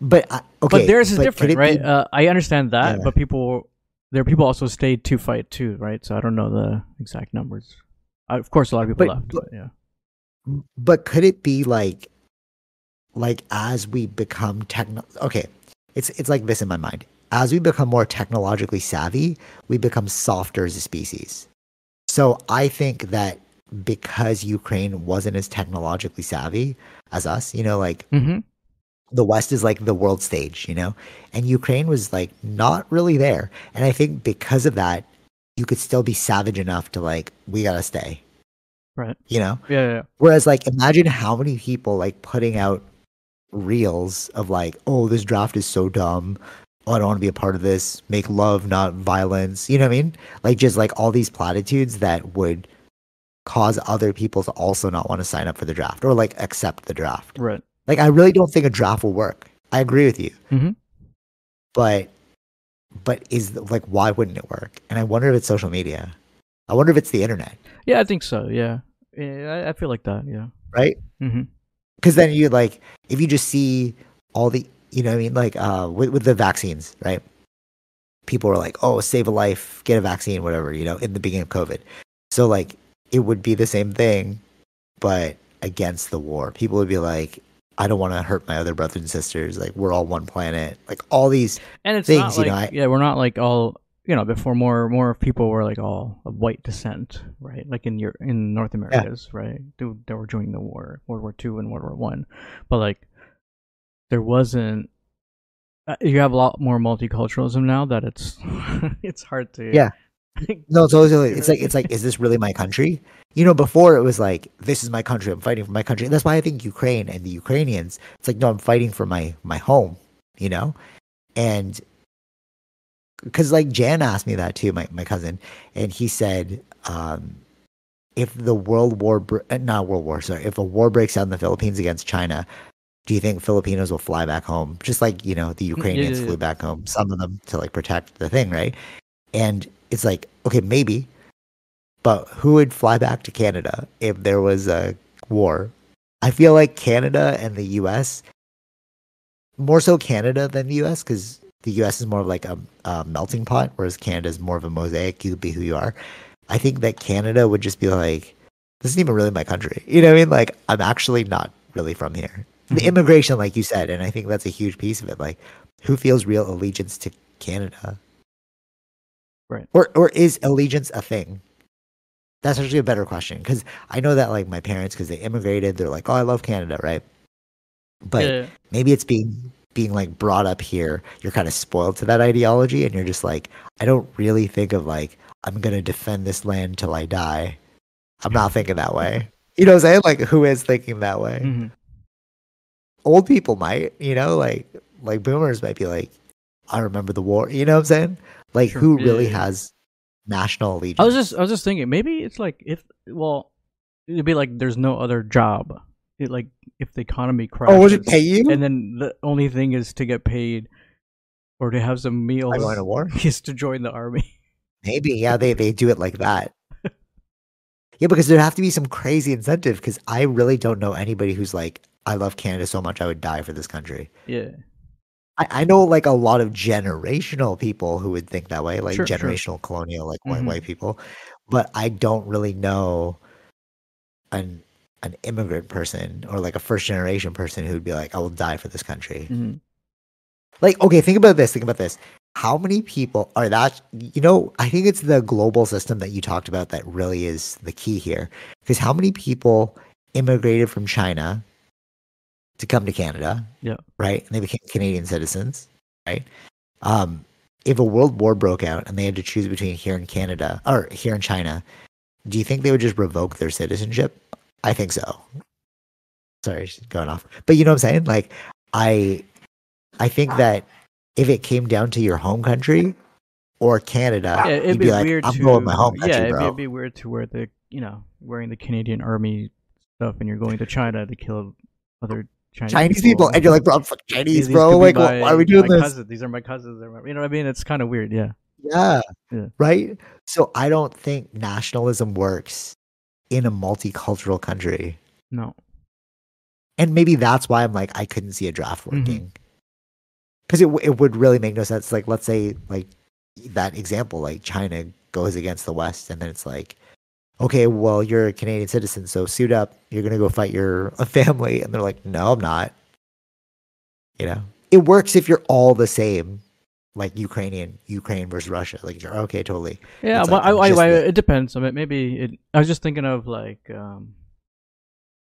But I, okay, but theirs is but different, right? be- Uh, I understand that, Yeah. but people there are people also stayed to fight too, right? So I don't know the exact numbers. Uh, of course, a lot of people But- left, but- but yeah. but could it be like like as we become techno okay it's it's like this in my mind as we become more technologically savvy we become softer as a species so i think that because ukraine wasn't as technologically savvy as us you know like hmm the west is like the world stage you know and ukraine was like not really there and i think because of that you could still be savage enough to like we gotta stay Right. you know Yeah, yeah, yeah. Whereas, like, imagine how many people like putting out reels of like, "Oh, this draft is so dumb. Oh, I don't want to be a part of this. Make love, not violence." You know what I mean? Like, just like all these platitudes that would cause other people to also not want to sign up for the draft or like accept the draft. Right. Like, I really don't think a draft will work. I agree with you, Mhm. but but is like, why wouldn't it work? And I wonder if it's social media. I wonder if it's the internet, Yeah, I think so. Yeah, yeah I, I feel like that. Yeah. right? because then you like if you just see all the you know what i mean like uh with, with the vaccines right people were like oh save a life get a vaccine whatever you know in the beginning of covid so like it would be the same thing but against the war people would be like i don't want to hurt my other brothers and sisters like we're all one planet like all these And it's Things, not you know, I- yeah, we're not like all you know. Before more more people were like all of white descent, right? Like in your in North Americas, right? They, they were joining the war, World War Two and World War One, but like there wasn't. Uh, you have a lot more multiculturalism now that it's it's hard to Yeah. no it's always it's like it's like is this really my country? You know before it was like this is my country i'm fighting for my country. That's why i think ukraine and the ukrainians it's like no i'm fighting for my my home you know? And because like jan asked me that too my, my cousin and he said um if the world war uh, not world war sorry if a war breaks out in the philippines against china do you think filipinos will fly back home? Just like you know the ukrainians yeah, yeah. flew back home some of them to like protect the thing right? And it's like okay maybe but who would fly back to canada if there was a war? I feel like canada and the us more so canada than the us because the us is more of like a, a melting pot whereas canada is more of a mosaic. You could be who you are. I think that canada would just be like this isn't even really my country. You know what i mean? Like i'm actually not really from here. The Mhm. immigration like you said and i think that's a huge piece of it. Like who feels real allegiance to canada Right. or or is allegiance a thing? That's actually a better question because i know that like my parents because they immigrated they're like oh i love canada right? But yeah, maybe it's being being like brought up here you're kind of spoiled to that ideology and you're just like i don't really think of like i'm gonna defend this land till i die. I'm not thinking that way. You know what i'm saying? Like who is thinking that way? Mhm. old people might you know? Like like boomers might be like i remember the war you know what i'm saying like Sure. who Yeah, really yeah, yeah. has national allegiance I was just I was just thinking maybe it's like if well it'd be like there's no other job. It like if the economy crashes. oh would it pay you and then the only thing is to get paid or to have some meals by going to war is to join the army. Maybe, yeah, they they do it like that. yeah, because there'd have to be some crazy incentive. Because I really don't know anybody who's like, I love Canada so much I would die for this country. Yeah. I, I know like a lot of generational people who would think that way, like Sure, sure. generational colonial, like white Mhm. white people, but I don't really know an an immigrant person or like a first generation person who'd be like, I will die for this country. hmm Like, okay, think about this. Think about this. How many people are that? You know, I think it's the global system that you talked about that really is the key here. Because how many people immigrated from China to come to Canada? Yeah. Right? And they became Canadian citizens, right? Um, if a world war broke out and they had to choose between here in Canada or here in China, do you think they would just revoke their citizenship? I think so. Sorry, she's going off. But you know what I'm saying? Like, I I think that if it came down to your home country or Canada, Yeah, it'd be, be, like, weird I'm to going my home country, yeah, it'd be, it'd be weird to wear the you know wearing the Canadian Army stuff and you're going to China to kill other Chinese, Chinese people, and you're like, bro, I'm fucking Chinese, bro. Like, my- why are we doing this? Cousins. These are my cousins. You know what I mean? It's kind of weird. Yeah. Yeah. Yeah. Right? So I don't think nationalism works in a multicultural country. No. And maybe that's why I'm like, I couldn't see a draft Mhm. working. because it it would really make no sense. Like let's say like that example, like China goes against the West, and then it's like, okay, well you're a Canadian citizen, so suit up. You're gonna go fight your a family, and they're like, no, I'm not. You know, it works if you're all the same, like Ukrainian, Ukraine versus Russia. Like you're okay, totally. Yeah, It's well, like I, I, I, it depends. I mean, maybe it. I was just thinking of like um,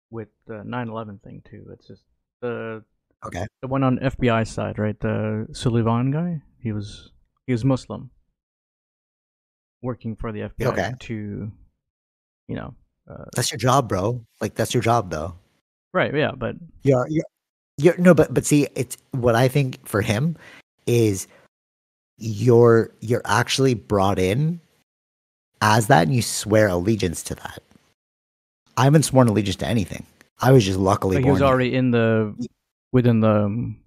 with the 9/11 thing too. It's just the Okay. the one on FBI side, right? The Sullivan guy. He was he was Muslim, working for the FBI Okay. to, you know, uh, That's your job, bro. Like that's your job, though. right? Yeah, but You're, you're, you're no, but but see, it's what I think for him is you're you're actually brought in as that, and you swear allegiance to that. I haven't sworn allegiance to anything. I was just luckily like he was here. already in the within the um,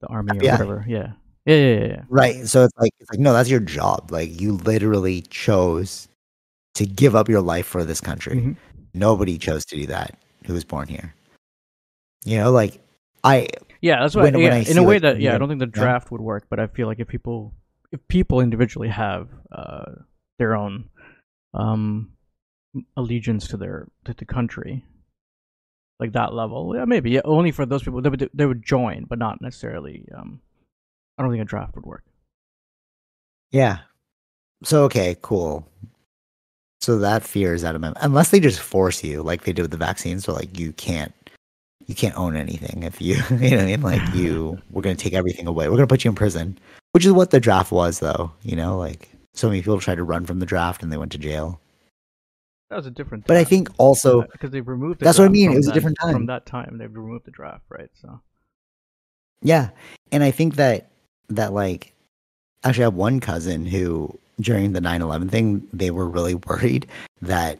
the army or whatever. Yeah, yeah, yeah, yeah. yeah. right. So it's like it's like no, that's your job. Like you literally chose to give up your life for this country. Mhm. Nobody chose to do that. Who was born here? You know, like I Yeah, that's what When- when yeah, I in see, a way like, that yeah, I don't think the yeah. draft would work, but I feel like if people if people individually have uh, their own um, allegiance to their to the country, like that level, yeah, maybe yeah, only for those people they would they would join, but not necessarily. Um, I don't think a draft would work. Yeah. So okay, cool. So that fear is out of my unless they just force you, like they did with the vaccine. So like you can't, you can't own anything if you, you know what I mean. Like you, we're gonna take everything away. We're gonna put you in prison, which is what the draft was, though. You know, like so many people tried to run from the draft and they went to jail. That was a different. Thing. But I think also, because they removed. The That's what I mean, it from was a that- different From time. that time, they've removed the draft, right? So yeah, and I think that that like, actually, I have one cousin who during the 9-11 thing, they were really worried that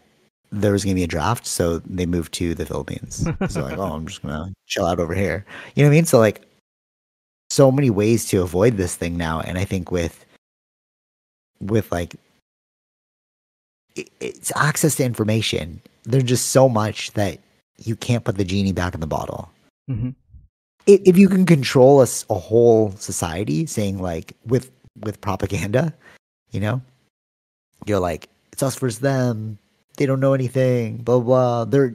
there was going to be a draft, so they moved to the Philippines. so like, oh, I'm just gonna chill out over here. You know what I mean? So like, so many ways to avoid this thing now, and I think with with like, it, it's access to information. There's just so much that you can't put the genie back in the bottle. Mhm. If you can control a whole society, saying like with with propaganda, you know, you're like it's us versus them. They don't know anything. Blah blah. They're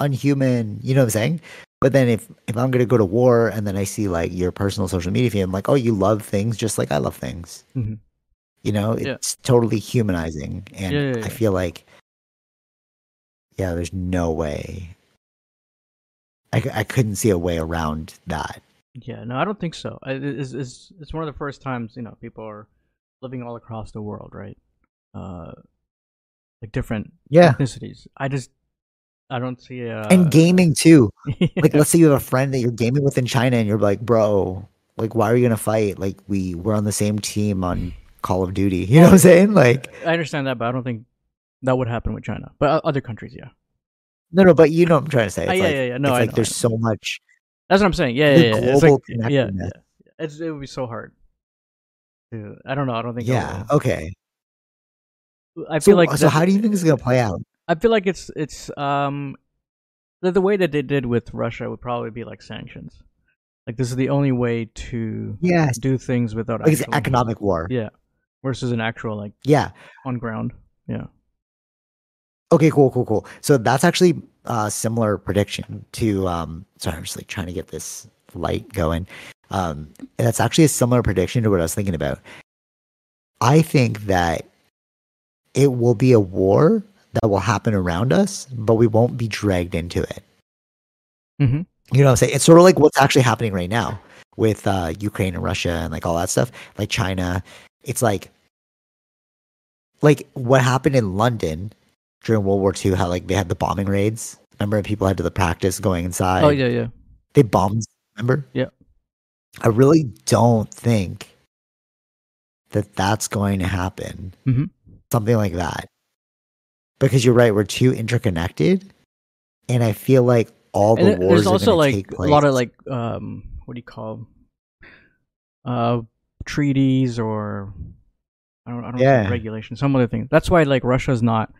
unhuman. You know what I'm saying? But then if if I'm gonna go to war and then I see like your personal social media feed, I'm like, oh, you love things just like I love things. Mhm. You know, Yeah. it's totally humanizing, and Yeah, yeah, I feel like, yeah, there's no way. I, I couldn't see a way around that. Yeah, no, I don't think so. I- It's, it's, it's one of the first times you know people are living all across the world, right? Uh, like different Yeah, ethnicities. I just I don't see a and gaming too. Like, let's say you have a friend that you're gaming with in China, and you're like, bro, like, why are you gonna fight? Like, we we're on the same team on Call of Duty. You know what I'm saying? Like, I understand that, but I don't think that would happen with China. But other countries, yeah. no, no, but you know what I'm trying to say. It's Ah, yeah, like, yeah, yeah. No, it's I like know, there's so much. That's what I'm saying. Yeah, yeah, yeah. It's global like, yeah, yeah. It's, it would be so hard. I don't know. I don't think. Yeah. Okay. I So, feel like so how do you think this is gonna play out? I feel like it's it's um the, the way that they did with Russia would probably be like sanctions. Like this is the only way to Yes. do things without Like it's economic war. Yeah, versus an actual like Yeah. on ground. Yeah. Okay, cool, cool, cool. So that's actually a similar prediction to um sorry, I'm just like trying to get this light going. Um that's actually a similar prediction to what I was thinking about. I think that it will be a war that will happen around us, but we won't be dragged into it. Mhm. You know what I'm saying? It's sort of like what's actually happening right now with uh Ukraine and Russia and like all that stuff, like China. It's like like what happened in London during World War II, how like they had the bombing raids. Remember, people had to the practice going inside. oh yeah, yeah. They bombed. Remember? Yeah. I really don't think that that's going to happen. Mhm. Something like that, because you're right. We're too interconnected, and I feel like all the And wars there's are also like a lot of like um what do you call uh treaties or I don't I don't know Yeah. regulations some other thing. That's why like Russia's not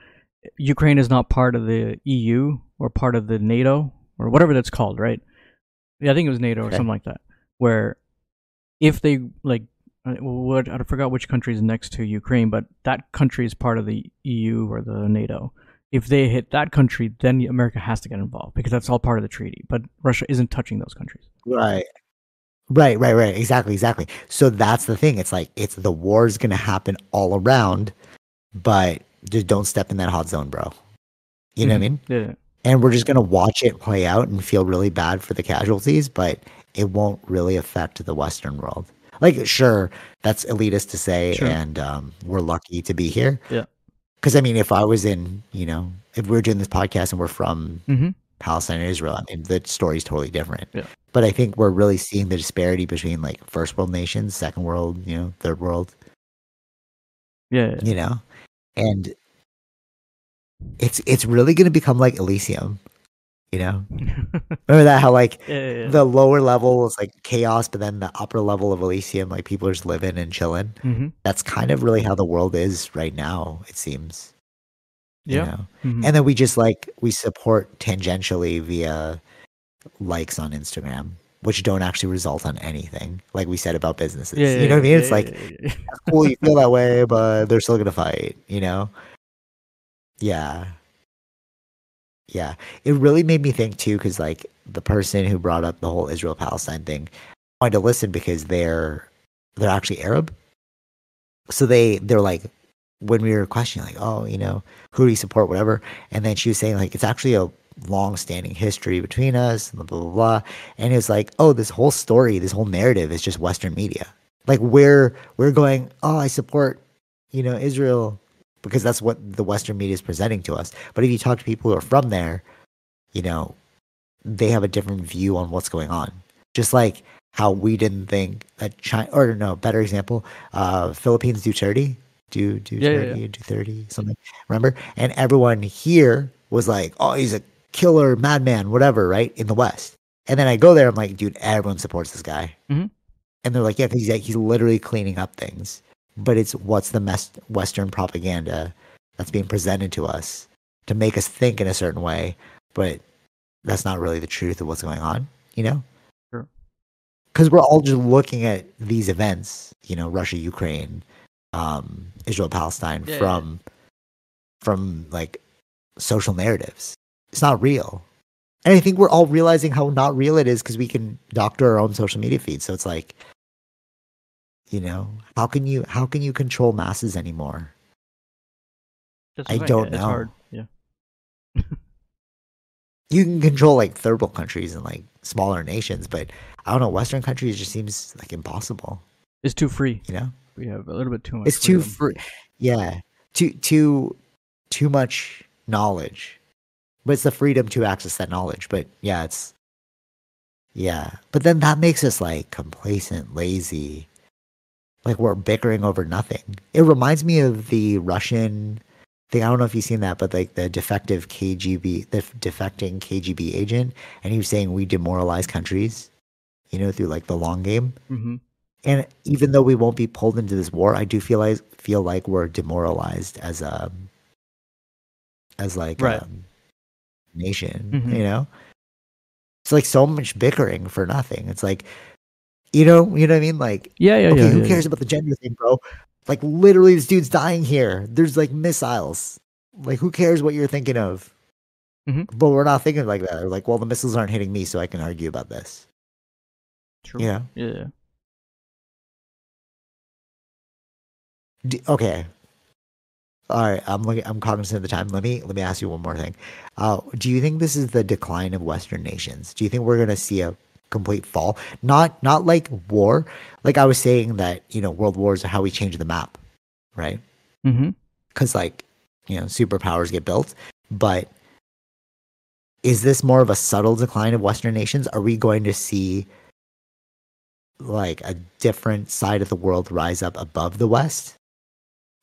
Ukraine is not part of the EU or part of the NATO or whatever that's called, right? Yeah, I think it was NATO or something like that. Where if they like what I forgot which country is next to Ukraine, but that country is part of the EU or the NATO. If they hit that country, then America has to get involved because that's all part of the treaty. But Russia isn't touching those countries. Right. Right, right, right. Exactly, exactly. So that's the thing. It's like it's the war is going to happen all around, but just don't step in that hot zone, bro. You know what I mm-hmm. mean? Yeah. And we're just going to watch it play out and feel really bad for the casualties, but it won't really affect the Western world. Like, sure, that's elitist to say, Sure. and um, we're lucky to be here. Yeah. Because I mean, if I was in, you know, if we're doing this podcast and we're from Mm-hmm. Palestine and Israel, I mean, the story's totally different. Yeah. But I think we're really seeing the disparity between like first world nations, second world, you know, third world, Yeah. you know, and it's it's really going to become like Elysium, you know. Remember that how like yeah, yeah. the lower level is like chaos, but then the upper level of Elysium, like people are just living and chilling. Mhm. That's kind of really how the world is right now. It seems. you Yeah. know? Mhm. and then we just like we support tangentially via likes on Instagram, which don't actually result on anything. Like we said about businesses, yeah, you know what I mean? yeah, it's yeah, like yeah, yeah. cool, you feel that way, but they're still gonna fight. You know? Yeah, yeah. It really made me think too, because like the person who brought up the whole Israel Palestine thing I wanted to listen because they're they're actually Arab. So they they're like when we were questioning like oh you know who do you support whatever and then she was saying like it's actually a long standing history between us blah blah blah, blah. and it was like oh this whole story this whole narrative is just Western media like we're we're going oh I support you know Israel because that's what the Western media is presenting to us. But if you talk to people who are from there you know they have a different view on what's going on. Just like how we didn't think that China or no better example uh Philippines Duterte do do Yeah, yeah, 30 do 30 something remember? And everyone here was like oh he's a killer madman whatever right in the west. And then i go there i'm like dude everyone supports this guy. Mhm. and they're like "Yeah, he's like, he's literally cleaning up things but it's what's the western propaganda that's being presented to us to make us think in a certain way but that's not really the truth of what's going on you know Sure. because we're all just looking at these events you know russia ukraine um israel palestine Yeah, yeah. from from like social narratives it's not real and i think we're all realizing how not real it is because we can doctor our own social media feed so it's like you know how can you how can you control masses anymore That's I don't know. hard. Yeah. you can control like third world countries and like smaller nations but i don't know western countries just seems like impossible It's too free. you know We have a little bit too much. it's too free yeah too too too much knowledge but it's the freedom to access that knowledge but yeah it's yeah but then that makes us like complacent lazy like we're bickering over nothing it reminds me of the russian thing i don't know if you've seen that but like the defective kgb the defecting kgb agent and he was saying we demoralize countries you know through like the long game Mhm. and even though we won't be pulled into this war, I do feel like feel like we're demoralized as a as like Right. a nation. Mhm. You know, it's like so much bickering for nothing. It's like, you know, you know what I mean? Like, Yeah, yeah, okay, yeah. who yeah, cares about the gender thing, bro? Like, literally, this dude's dying here. There's like missiles. Like, who cares what you're thinking of? Mhm. But we're not thinking like that. We're like, well, the missiles aren't hitting me, so I can argue about this. True. Yeah. yeah. D- okay. All right, I'm looking. I'm cognizant of the time. Let me let me ask you one more thing. Uh, do you think this is the decline of Western nations? Do you think we're going to see a complete fall? Not not like war. Like I was saying that you know world wars are how we change the map, right? Mm-hmm. Because like you know superpowers get built, but is this more of a subtle decline of Western nations? Are we going to see like a different side of the world rise up above the West,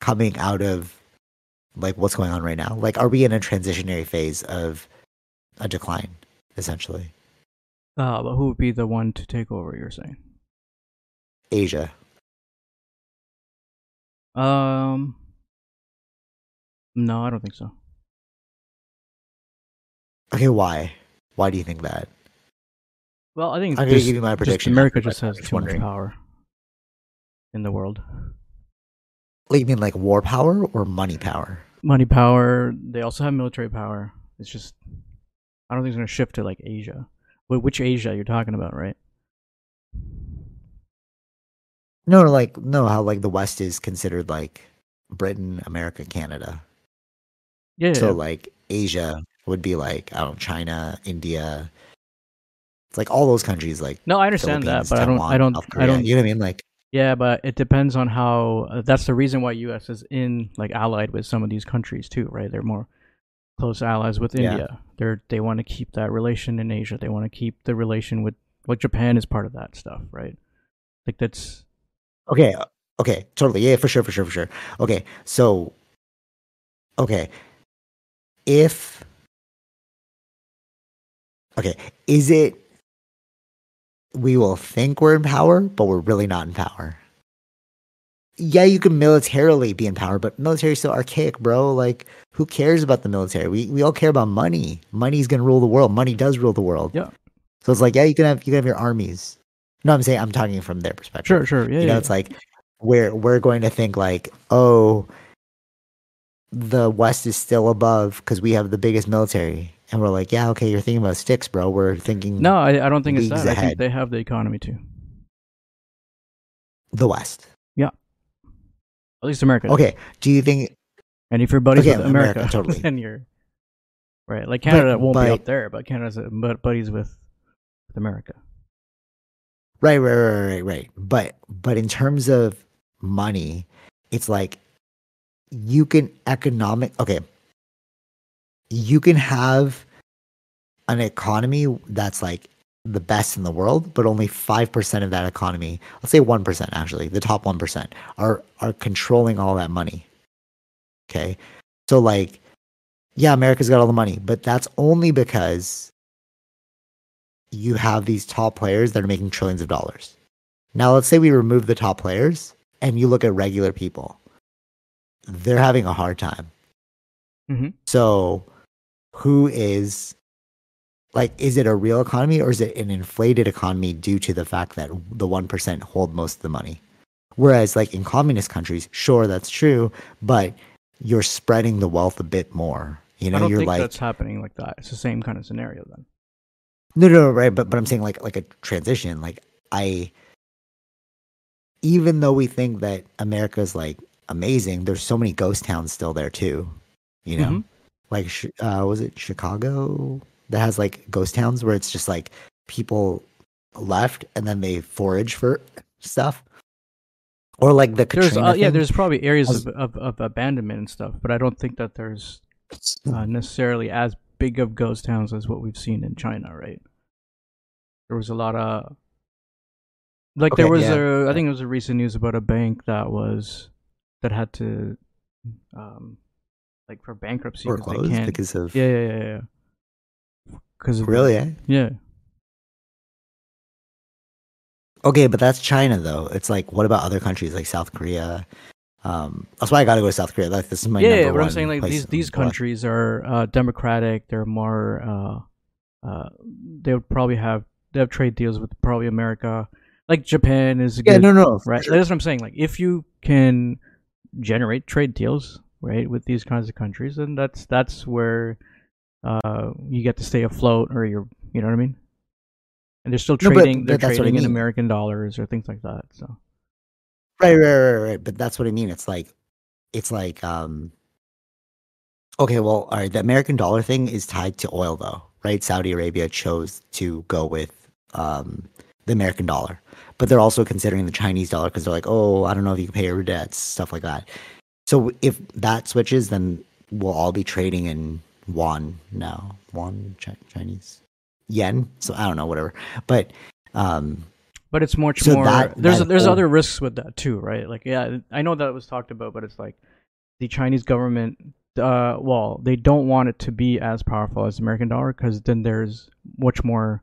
coming out of like what's going on right now? Like, are we in a transitionary phase of a decline, essentially? Uh, but who would be the one to take over? You're saying? Asia. Um. No, I don't think so. Okay, why? Why do you think that? Well, I think I'm it's gonna give you my just prediction. America just has just too much power. in the world. Like, you mean like war power or money power? Money power. They also have military power. It's just I don't think it's going to shift to like Asia. Wh- Which Asia you're talking about, right? No, like no, how like the West is considered like Britain, America, Canada. Yeah. So yeah. like Asia would be like I don't know, China, India. It's like all those countries like no, I understand that, but I don't. I don't. I don't. You know what I mean? Like Yeah, but it depends on how. Uh, that's the reason why U.S. is in like allied with some of these countries too, right? They're more close allies with Yeah. India. They're they want to keep that relation in Asia. They want to keep the relation with like Japan is part of that stuff, right? Like that's okay, uh, okay, totally, yeah, for sure, for sure, for sure. Okay, so okay, if okay, is it we will think we're in power, but we're really not in power? Yeah, you can militarily be in power, but military's so archaic, bro. Like, who cares about the military? We we all care about money. Money's gonna rule the world. Money does rule the world. Yeah. So it's like, yeah, you can have you can have your armies. No, I'm saying I'm talking from their perspective sure, sure, yeah, you know yeah. it's like we're we're going to think like oh the west is still above because we have the biggest military and we're like yeah okay you're thinking about sticks bro we're thinking no, I, I don't think it's that. I think they have the economy too. the west At least America. does. okay do you think And if you're buddies Okay, with America, America, totally. then you're right. Like Canada won't be up there, but Canada's but buddies with with America. right right right right right but but in terms of money it's like you can economic okay you can have an economy that's like the best in the world but only 5% of that economy let's say 1% actually the top 1% are are controlling all that money. Okay? So like yeah america's got all the money but that's only because you have these top players that are making trillions of dollars. Now let's say we remove the top players and you look at regular people. They're having a hard time. Mhm. so who is like is it a real economy or is it an inflated economy due to the fact that the 1% hold most of the money whereas like in communist countries sure that's true but you're spreading the wealth a bit more you I know don't you're think like that's happening like that. It's the same kind of scenario then. No, no, no, right. But but I'm saying like like a transition. Like I, even though we think that America's like amazing, there's so many ghost towns still there too. You know, Mhm. like uh, was it Chicago that has like ghost towns where it's just like people left and then they forage for stuff, or like the There's Katrina uh, yeah, there's probably areas of, of, of abandonment and stuff, but I don't think that there's uh, necessarily as big of ghost towns as what we've seen in China, right? There was a lot of like there was yeah. a I think it was a recent news about a bank that was that had to um like for bankruptcy or 'cause they can't because of yeah yeah yeah yeah because really. Eh? yeah Okay, but that's China though. It's like, what about other countries like South Korea? Um, that's why I got to go to South Korea. Like, this is my yeah, but I'm saying like these these countries are uh, democratic. They're more. Uh, uh, they would probably have they have trade deals with probably America. Like Japan is a Yeah, good, no, no, right. sure. That's what I'm saying. Like if you can generate trade deals right with these kinds of countries, then that's that's where uh, you get to stay afloat, or you're you know what I mean. And they're still No, but- trading. they're but that's what I trading in. American dollars or things like that. So Right, right, right, right, right. But that's what I mean. It's like, it's like, um, okay, well, all right. The American dollar thing is tied to oil, though, right? Saudi Arabia chose to go with um, the American dollar, but they're also considering the Chinese dollar because they're like, oh, I don't know if you can pay your debts, stuff like that. So if that switches, then we'll all be trading in yuan now, yuan Chinese yen. So I don't know, whatever. But um, But it's much So more. that- there's that there's whole- other risks with that too, right? Like, yeah, I know that was talked about, but it's like the Chinese government. Uh, well, they don't want it to be as powerful as the American dollar because then there's much more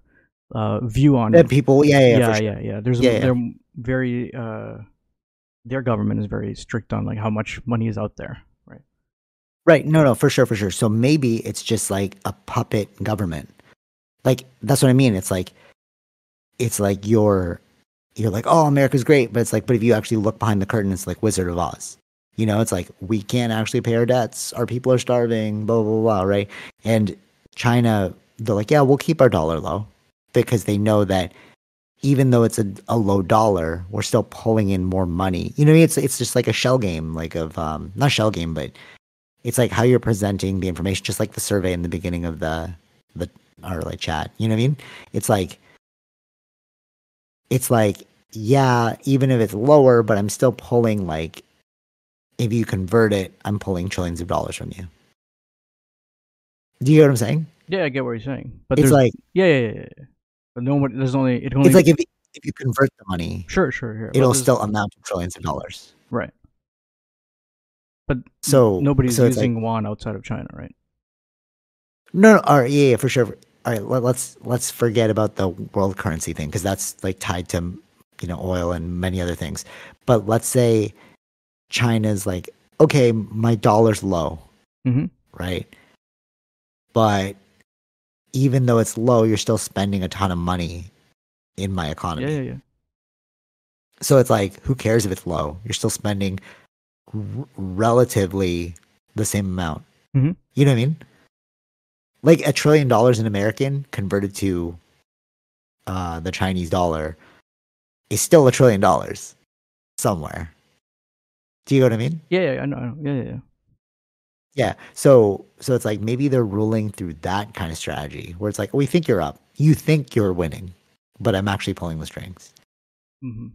uh view on it. people, yeah, yeah, Yeah, for yeah, sure. yeah, There's Yeah, yeah. they're very uh, their government is very strict on like how much money is out there, right? No, no, for sure, for sure. So maybe it's just like a puppet government. Like that's what I mean. It's like it's like you're you're like, oh, America's great, but it's like, but if you actually look behind the curtain, it's like Wizard of Oz. You know, it's like we can't actually pay our debts. Our people are starving. Blah blah blah. Right? And China, they're like, yeah, we'll keep our dollar low because they know that even though it's a, a low dollar, we're still pulling in more money. You know, it's it's just like a shell game, like of um, not shell game, but it's like how you're presenting the information, just like the survey in the beginning of the the our like chat. You know what I mean? It's like it's like yeah, even if it's lower, but I'm still pulling like if you convert it, I'm pulling trillions of dollars from you. Do you get what I'm saying? Yeah, I get what you're saying. But It's like yeah, yeah, yeah, yeah. But no one there's only it only it's like if if you convert the money, sure, sure, sure. it'll still amount to trillions of dollars. right. But So nobody's so it's like- using yuan outside of China, right? No, no, all right, yeah, yeah, for sure. All right, let, let's let's forget about the world currency thing because that's like tied to you know oil and many other things. But let's say China's like, okay, my dollar's low, Mhm. right? But even though it's low, you're still spending a ton of money in my economy. Yeah, yeah, yeah. So it's like, who cares if it's low? You're still spending r- relatively the same amount. Mhm. You know what I mean? Like a trillion dollars in American converted to uh, the Chinese dollar is still a trillion dollars somewhere. Do you know what I mean? Yeah, yeah, I know, I know. Yeah, yeah, yeah. Yeah. So so it's like maybe they're ruling through that kind of strategy where it's like, we think you're up. You think you're winning, but I'm actually pulling the strings. hmm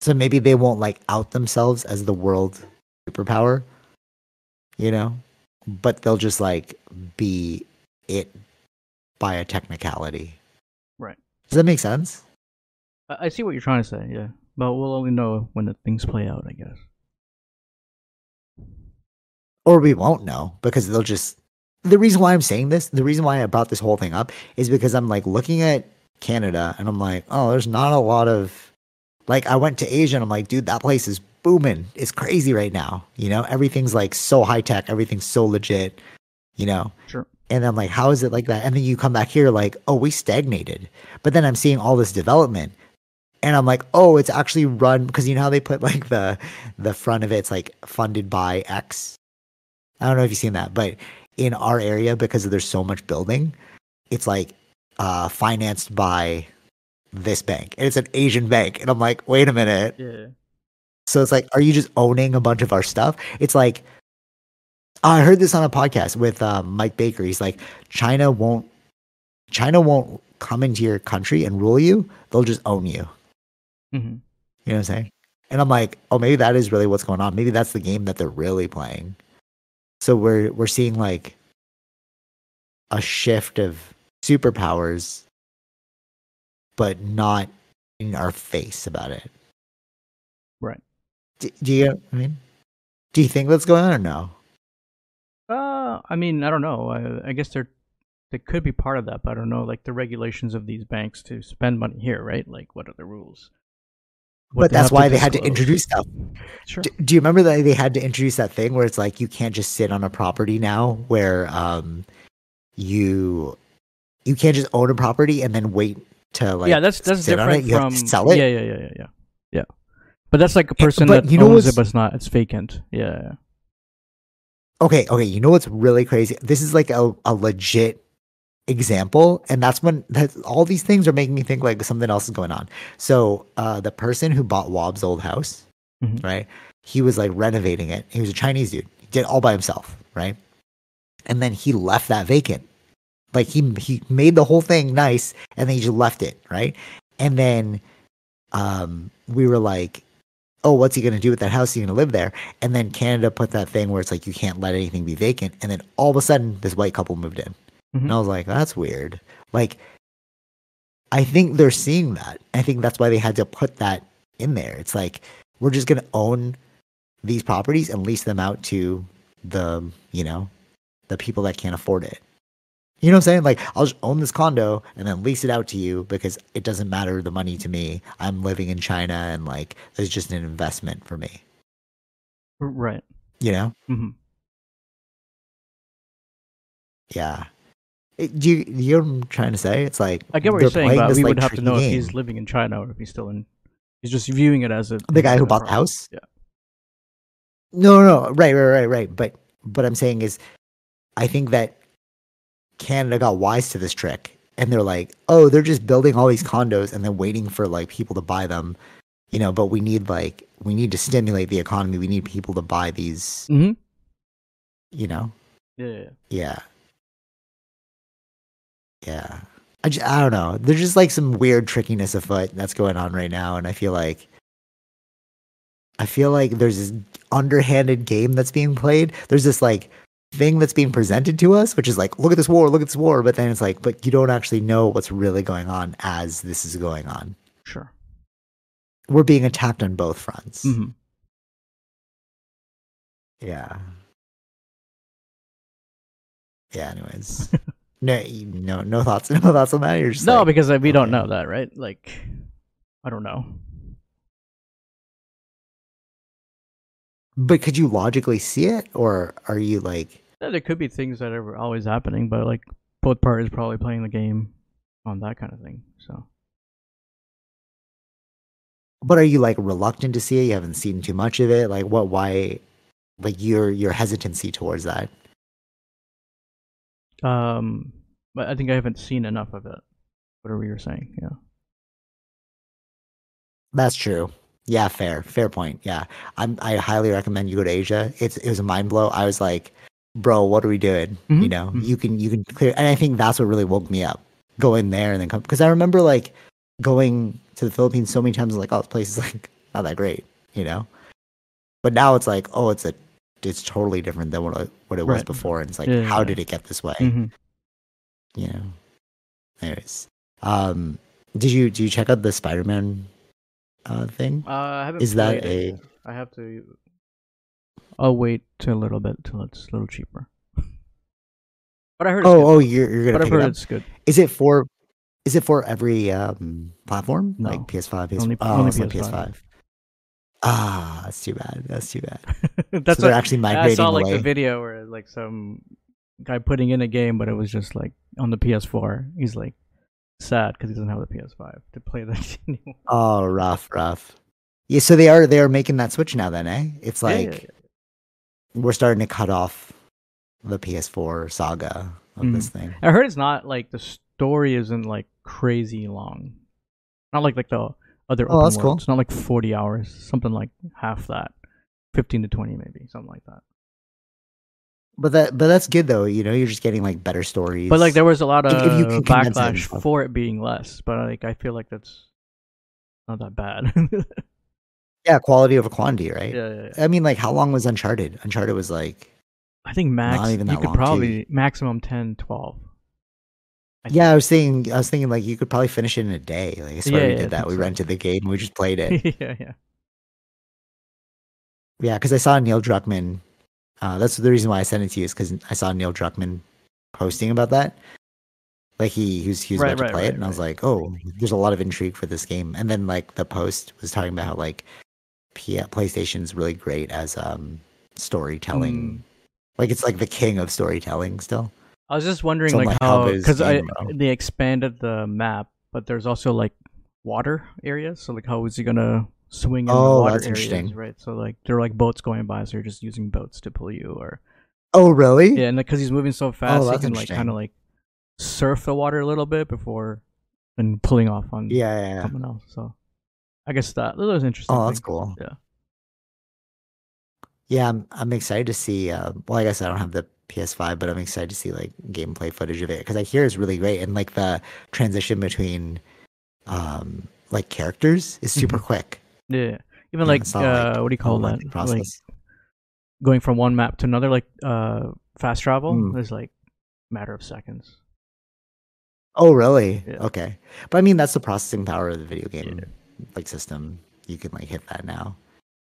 So maybe they won't like out themselves as the world superpower, you know, but they'll just like be it by a technicality. Right. Does that make sense? I, see what you're trying to say. Yeah, but we'll only know when the things play out, I guess. Or we won't know because they'll just. The reason why I'm saying this, the reason why I brought this whole thing up is because I'm like looking at Canada and I'm like, oh, there's not a lot of. Like, I went to Asia and I'm like, dude, that place is booming. It's crazy right now. You know, everything's like so high tech, everything's so legit, you know? Sure. And I'm like, how is it like that? And then you come back here, like, oh, we stagnated. But then I'm seeing all this development, and I'm like, oh, it's actually run because you know how they put like the the front of it's like funded by X. I don't know if you've seen that, but in our area, because there's so much building, it's like uh, financed by this bank, and it's an Asian bank. And I'm like, wait a minute. Yeah. So it's like, are you just owning a bunch of our stuff? It's like, I heard this on a podcast with um, Mike Baker. He's like, China won't, China won't come into your country and rule you. They'll just own you. hmm You know what I'm saying? And I'm like, oh, maybe that is really what's going on. Maybe that's the game that they're really playing. So we're we're seeing like a shift of superpowers, but not in our face about it. Right. Do, do you I mean? Do you think that's going on or no? Uh, I mean, I don't know. I, I guess they're they could be part of that, but I don't know. Like the regulations of these banks to spend money here, right? Like, what are the rules? What but that's why they had to introduce stuff. Sure. Do, do you remember that they had to introduce that thing where it's like you can't just sit on a property now where um you you can't just own a property and then wait to like yeah, that's that's different it. From sell it. Yeah, yeah, yeah, yeah, yeah. Yeah. But that's like a Yeah, person but that you know owns it, but it's not. It's vacant. Yeah. yeah. Okay, okay. You know what's really crazy? This is like a, a legit example, and that's when that all these things are making me think like something else is going on. So, uh, the person who bought Wobb's old house, Mhm. right? He was like renovating it. He was a Chinese dude. He did it all by himself, right? And then he left that vacant. Like he he made the whole thing nice, and then he just left it, right? And then, um, we were like, oh, what's he going to do with that house? Is he going to live there? And then Canada put that thing where it's like you can't let anything be vacant. And then all of a sudden, this white couple moved in. Mhm. And I was like, that's weird. Like, I think they're seeing that. I think that's why they had to put that in there. It's like, we're just going to own these properties and lease them out to the, you know, the people that can't afford it. You know what I'm saying? Like, I'll just own this condo and then lease it out to you because it doesn't matter the money to me. I'm living in China and like, it's just an investment for me. Right. You know? hmm Yeah. It- do you, you know what I'm trying to say? It's like I get what you're saying, but this, we like, would have to know if he's living in China or if he's still in. He's just viewing it as a the guy who bought the house. Yeah. No, no, no, right, right, right, right. But what I'm saying is, I think that Canada got wise to this trick, and they're like, oh, they're just building all these condos and then waiting for like people to buy them, you know. But we need like we need to stimulate the economy. We need people to buy these, Mhm. you know. Yeah, yeah, yeah. Yeah. Yeah. I, just, I don't know. There's just like some weird trickiness afoot that's going on right now. And I feel like, I feel like there's this underhanded game that's being played. There's this like thing that's being presented to us, which is like, look at this war, look at this war. But then it's like, but you don't actually know what's really going on as this is going on. Sure. We're being attacked on both fronts. hmm Yeah. Yeah. Anyways, no, no, no thoughts. No thoughts on that. You're just No, like, because like, we don't know that, right? Like, I don't know. But could you logically see it, or are you like, Yeah, there could be things that are always happening, but like both parties probably playing the game on that kind of thing. So but are you like reluctant to see it? You haven't seen too much of it. Like, what? Why? Like your your hesitancy towards that. Um, but I think I haven't seen enough of it. Whatever you were saying, yeah. That's true. Yeah, fair, fair point. Yeah, I'm. I highly recommend you go to Asia. It's it was a mind blow. I was like, bro, what are we doing? You Mhm, know, mhm. you can you can clear, and I think that's what really woke me up. Go in there and then come because I remember like going to the Philippines so many times. Like, oh, this place is like not that great, you know. But now it's like, oh, it's a it's totally different than what it, what it was before, and it's like, Yeah, how yeah. did it get this way? hmm You know. Anyways, um, did you do you check out the Spider Man uh thing? Uh, I haven't. Is that played it. I have to. I'll wait till a little bit till it's a little cheaper. But I heard. It's Oh, good. oh, you're you're gonna but I've heard it up. it's good. Is it for is it for every um platform? No. Like PS5, PS Only- oh, only it's like PS5. PS5. Ah, that's too bad. That's too bad. That's so they're what actually migrating. I saw like away. the video where like some guy putting in a game, but it was just like on the PS4. He's like sad because he doesn't have the PS5 to play that anymore. Oh, rough, rough. Yeah, so they are they are making that switch now. Then, eh? It's like yeah, yeah. we're starting to cut off the PS4 saga of Mm. this thing. I heard it's not like the story isn't like crazy long. Not like like the other Oh, open that's cool. worlds. Not like 40 hours. Something like half that. 15 to 20 maybe. Something like that. But that but that's good though. You know, you're just getting like better stories. But like there was a lot of If- if you condense it backlash for it being less. But like I feel like that's not that bad. yeah, yeah, quality over quantity, right? yeah, yeah. I mean, like, how long was Uncharted? Uncharted was like, I think max Not even you that could long, too. probably maximum 10, 12. I yeah, I was thinking, I was thinking, like, you could probably finish it in a day. Like, I swear Yeah, we yeah, did that. We so. rented the game, we just played it. yeah, yeah. yeah, because I saw Neil Druckmann. Uh, that's the reason why I sent it to you is because I saw Neil Druckmann posting about that. Like he, he was he was Right, about to play right, it, and I was like, oh, there's a lot of intrigue for this game. And then like the post was talking about how like P- PlayStation's really great as um storytelling. Mm. Like it's like the king of storytelling still. I was just wondering So like like, how how good is because I they expanded the map, but there's also like water areas. So like how is he gonna swing in Oh, the water that's areas, interesting. right? So like they're like boats going by, so you're just using boats to pull you, or Oh really? yeah, and because he's moving so fast, he can like kind of like surf the water a little bit before and pulling off on Yeah, yeah, yeah. someone else. So I guess that that was interesting. Oh, that's thing. cool. Yeah. Yeah, I'm I'm excited to see. Uh, well, I guess I don't have the PS5, but I'm excited to see like gameplay footage of it because I hear it's really great and like the transition between, um, like characters is super Mhm. quick. Yeah, even Yeah, like not like uh, what do you call that? lengthy Like going from one map to another, like uh, fast travel. Mm. is like matter of seconds. oh, really? Yeah. Okay, but I mean that's the processing power of the video game Yeah. like system. You can like hit that now.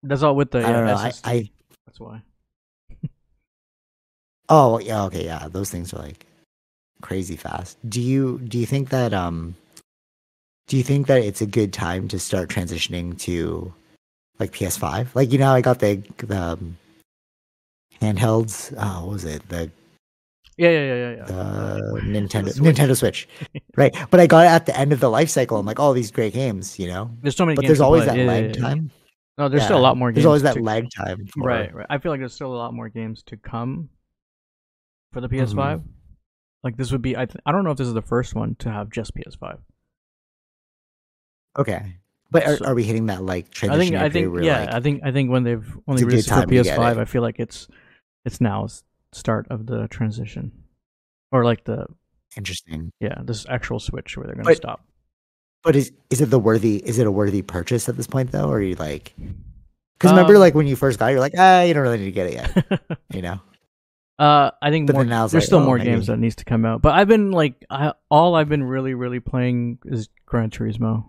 That's all with the I don't know. I, I That's why. oh yeah okay yeah those things are like crazy fast. Do you do you think that um do you think that it's a good time to start transitioning to like PS5? Like you know, I got the the um, handhelds. Oh, what was it? The Yeah, yeah, yeah, yeah. yeah. the Nintendo Switch. Nintendo Switch, right? But I got it at the end of the life cycle. I'm like, all these great games, you know. There's so many But games there's always that Yeah, yeah, lag yeah. time. No, there's still a lot more games. There's always that to- lag time. for- Right, right. I feel like there's still a lot more games to come for the PS5. Mm-hmm. Like this would be I th- I don't know if this is the first one to have just PS5. Okay. But are, So- are we hitting that like I transition? think I think yeah, like, I think I think when they've when It's they a good release it for time to get PS5. I feel like it's it's now start of the transition. Or like the interesting. yeah, this actual switch where they're going to stop. But is is it the worthy? Is it a worthy purchase at this point though? Or are you like? Because remember, Um, like when you first got, it, you're like, ah, you don't really need to get it yet. You know. Uh, I think But more, there's like, still oh, more maybe- games that needs to come out. But I've been like, I, all I've been really, really playing is Gran Turismo.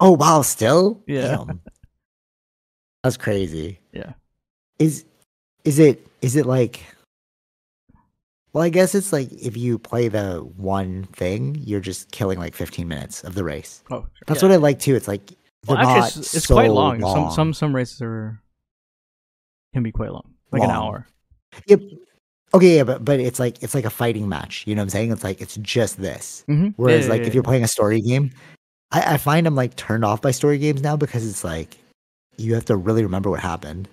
Oh wow! Still. Yeah. Damn. That's crazy. Yeah. Is is it is it like? Well, I guess it's like if you play the one thing, you're just killing like 15 minutes of the race. Oh, That's yeah. what I like too. It's like Well, actually, it's, it's so quite long. Some long. some some races are can be quite long, like an hour. Yep. Okay, yeah, but but it's like it's like a fighting match. You know what I'm saying? It's like it's just this. Mm-hmm. Whereas like if you're playing a story game, I, I find I'm like turned off by story games now because it's like you have to really remember what happened.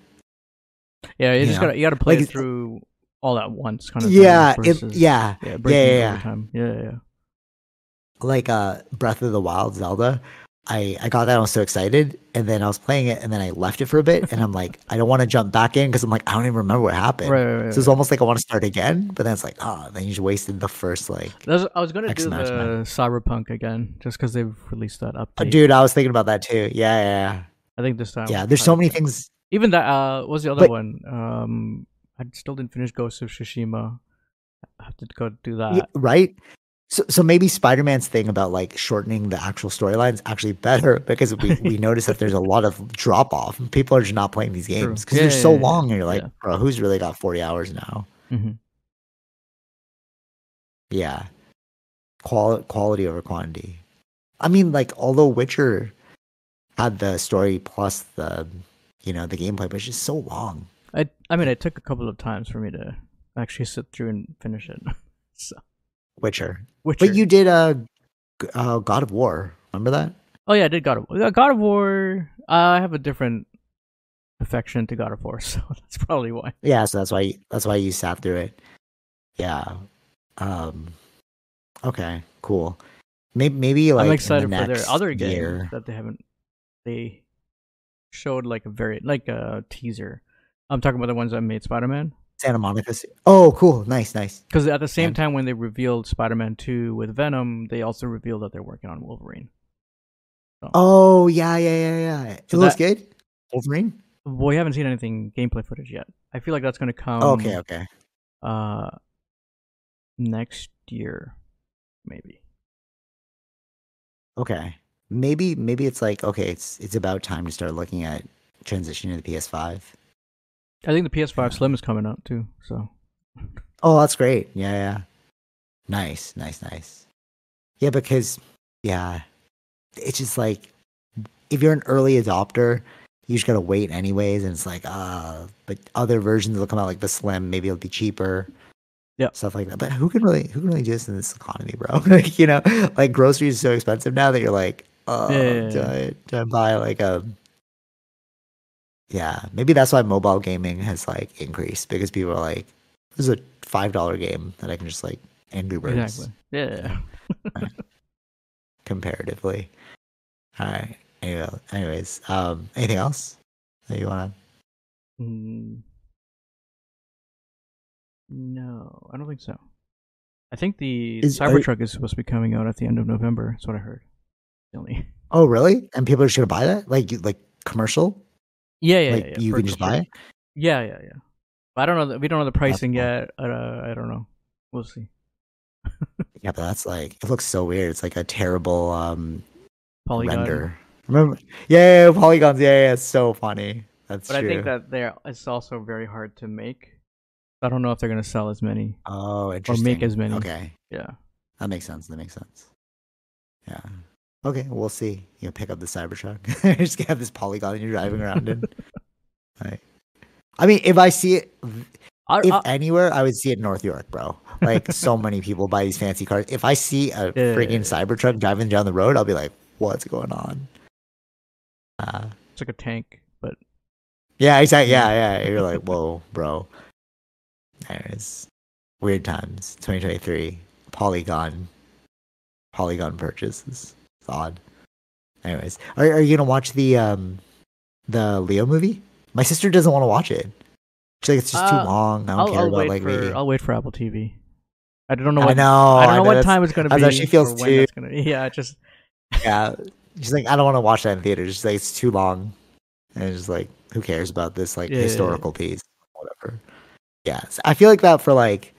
yeah, you you just know, gotta you gotta play like it through all at once, kind of. Yeah, thing, it, versus- yeah. yeah, yeah, yeah. time. Yeah, yeah, yeah. Like uh Breath of the Wild Zelda. I, I got that. I was so excited, and then I was playing it, and then I left it for a bit, and I'm like, I don't want to jump back in because I'm like, I don't even remember what happened. Right, right, right. So it's almost like I want to start again, but then it's like, oh, then you just wasted the first like. That's- I was gonna X do the Cyberpunk again, just because they've released that Oh, update. dude, I was thinking about that too. Yeah, yeah, I think this time. yeah. Yeah, there's so many play. things. Even that. Uh, what was the other But- one? Um, I still didn't finish Ghost of Tsushima. I have to go do that. Yeah, right? So, so maybe Spider-Man's thing about like shortening the actual storyline is actually better because we, we notice that there's a lot of drop off and people are just not playing these games because Yeah, they're yeah, so yeah. long and you're like, bro, who's really got 40 hours now? hmm Yeah. Qual- quality over quantity. I mean, like, although Witcher had the story plus the, you know, the gameplay, but it's just so long. I I mean, it took a couple of times for me to actually sit through and finish it. so, Witcher. Witcher. But you did uh, uh, God of War. Remember that? Oh yeah, I did God of War. God of War. I have a different affection to God of War, so that's probably why. Yeah, so that's why that's why you sat through it. Yeah. Um okay, cool. Maybe maybe like I'm in the excited for their other game year- that they haven't. They showed like a very like a teaser. I'm talking about the ones that made Spider Man. Santa Monica. Oh, cool. Nice, nice. Because at the same And- time, when they revealed Spider Man 2 with Venom, they also revealed that they're working on Wolverine. Oh, yeah, yeah, yeah, yeah. It So looks that- good. Wolverine? Well, we haven't seen anything gameplay footage yet. I feel like that's going to come. Oh, okay, okay. Uh, next year, maybe. Okay. Maybe maybe it's like okay, it's it's about time to start looking at transitioning to the PS5. I think the PS5 Yeah. Slim is coming out too. So Oh, that's great. Yeah, yeah. Nice, nice, nice. Yeah, because yeah, it's just like if you're an early adopter, you just gotta wait anyways, and it's like uh but other versions will come out like the slim, maybe it'll be cheaper. Yeah. Stuff like that. But who can really who can really do this in this economy, bro? like, you know, like groceries are so expensive now that you're like, oh Yeah, yeah, do. I, do I buy like a yeah, maybe that's why mobile gaming has like increased because people are like, this is a five dollar game that I can just like Angry Birds exactly. Yeah. comparatively. All right. Anyway, anyways, um, anything else that you want Mm, no, I don't think so. I think the Is- you- Cybertruck is supposed to be coming out at the end of November. That's what I heard. Only. Oh, really? And people are just gonna buy that? Like, like commercial? Yeah, yeah, like yeah. yeah, you can just buy it? Yeah, yeah, yeah. But I don't know. The, we don't know the pricing yet. Uh, I don't know. We'll see. Yeah, but that's like it looks so weird. It's like a terrible um Polygon. render. Remember? Yeah, yeah, polygons. Yeah, yeah, it's so funny. That's true. But true. I think that they're it's also very hard to make. I don't know if they're gonna sell as many. oh, interesting. Or make as many. Okay, Yeah. that makes sense. That makes sense. Yeah. Okay, we'll see. You know, pick up the Cybertruck. just have this polygon you're driving around in. Right. I mean, if I see it, I, if I- anywhere, I would see it in North York, bro. Like so many people buy these fancy cars. If I see a Yeah. freaking Cybertruck driving down the road, I'll be like, "What's going on?" Uh, it's like a tank, but yeah, exactly. Yeah, yeah. You're like, "Whoa, bro." There's weird times. 2023 Polygon, Polygon purchases. It's odd. Anyways, are are you gonna watch the um the Leo movie? My sister doesn't want to watch it. She's like, it's just Uh, too long. I don't I'll, care I'll about like for. I'll wait for Apple TV. I don't know I what know. I don't know what time it's gonna be. how she feels too. Yeah, just Yeah, she's like, I don't want to watch that in theater. She's like, it's too long, and it's just like, who cares about this like Yeah, yeah, yeah. historical piece, whatever. Yeah, so I feel like that for like,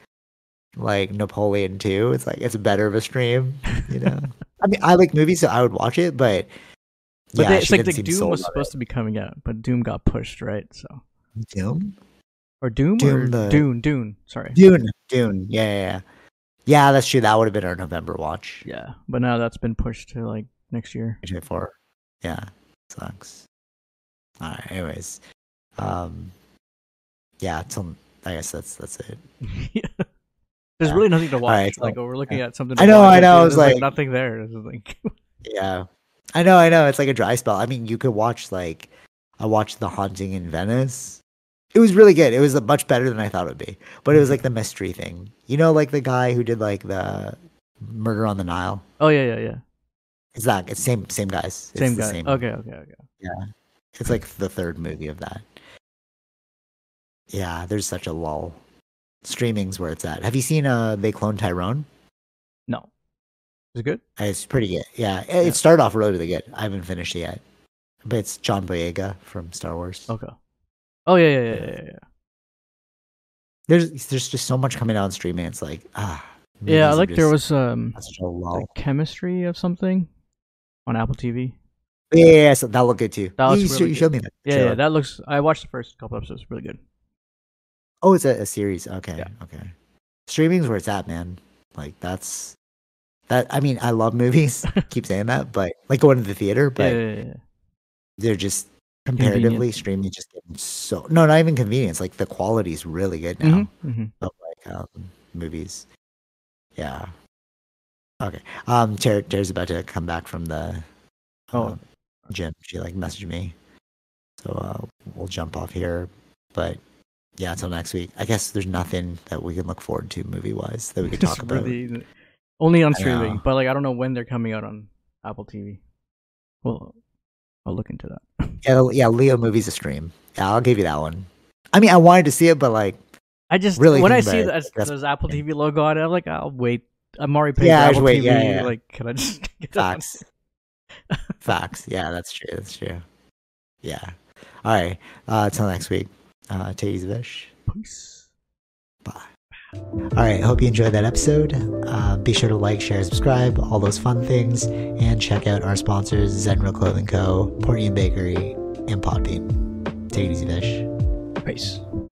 like Napoleon too. It's like it's better of a stream, you know. I mean, I like movies, so I would watch it, but But yeah, they, it's like the Doom was supposed to be coming out, but Doom got pushed, right? So. Doom, or Doom, Doom or the- Dune, Dune. Sorry. Dune, Dune. Yeah, yeah, yeah. Yeah, that's true. That would have been our November watch. Yeah, but now that's been pushed to like next year. 2024. Yeah, sucks. All right. Anyways, um, yeah. Till I guess that's that's it. There's Yeah. really nothing to watch. Alright, so- like, oh, we're looking at something. I know, I know, I There's was like, like- nothing there. Like Yeah, I know, I know. It's like a dry spell. I mean, you could watch like I watched The Haunting in Venice. It was really good. It was uh, much better than I thought it would be. But it was like the mystery thing. You know, like the guy who did like the Murder on the Nile. oh yeah, yeah, yeah. It's that. It's same same guys. It's Same guy. Same, Okay, okay, okay. Yeah. It's like the third movie of that. Yeah, there's such a lull. Streaming's where it's at. Have you seen uh They Clone Tyrone? No, is it good? It's pretty good. Yeah, it, it started off really, really good. I haven't finished it yet. But it's John Boyega from Star Wars. Okay. Oh yeah, yeah, yeah, yeah. yeah. There's there's just so much coming out on streaming. It's like ah. Yeah, I like there was um such a like chemistry of something on Apple TV. yeah, yeah, yeah, so that looked good too. That was you, really you good. showed me that. Yeah, yeah, that looks. I watched the first couple episodes. Really good. Oh, it's a, a series. Okay, Yeah. okay. Streaming's where it's at, man. Like that's that. I mean, I love movies. keep saying that, but like going to the theater, but yeah, yeah, they're just comparatively Convenient. streaming just getting so no, not even convenience. Like the quality's really good now Mhm, mhm. of like um, movies. Yeah. Okay. Um, Ter- Terry's about to come back from the Oh. um, gym. She like messaged me, so uh, we'll jump off here. But yeah, until next week. I guess there's nothing that we can look forward to movie wise that we could talk about. only on streaming, but like I don't know when they're coming out on Apple TV. Well, I'll look into that. Yeah, yeah. Leo movies a stream. Yeah, I'll give you that one. I mean, I wanted to see it, but like, I just Really when I see that- there's Apple TV logo on it, I'm like, I'll wait. I'm already paying Yeah, for Apple wait, TV. yeah, yeah. Like, can I just get facts, facts. Yeah, that's true. That's true. Yeah. All right. Uh, until next week. Uh, take it easy, Vish. Peace. Bye. All right. Hope you enjoyed that episode. Uh, be sure to like, share, subscribe, all those fun things, and check out our sponsors: Zenro Clothing Co., Port Union Bakery, and Podbean. Take it easy, Vish. Peace.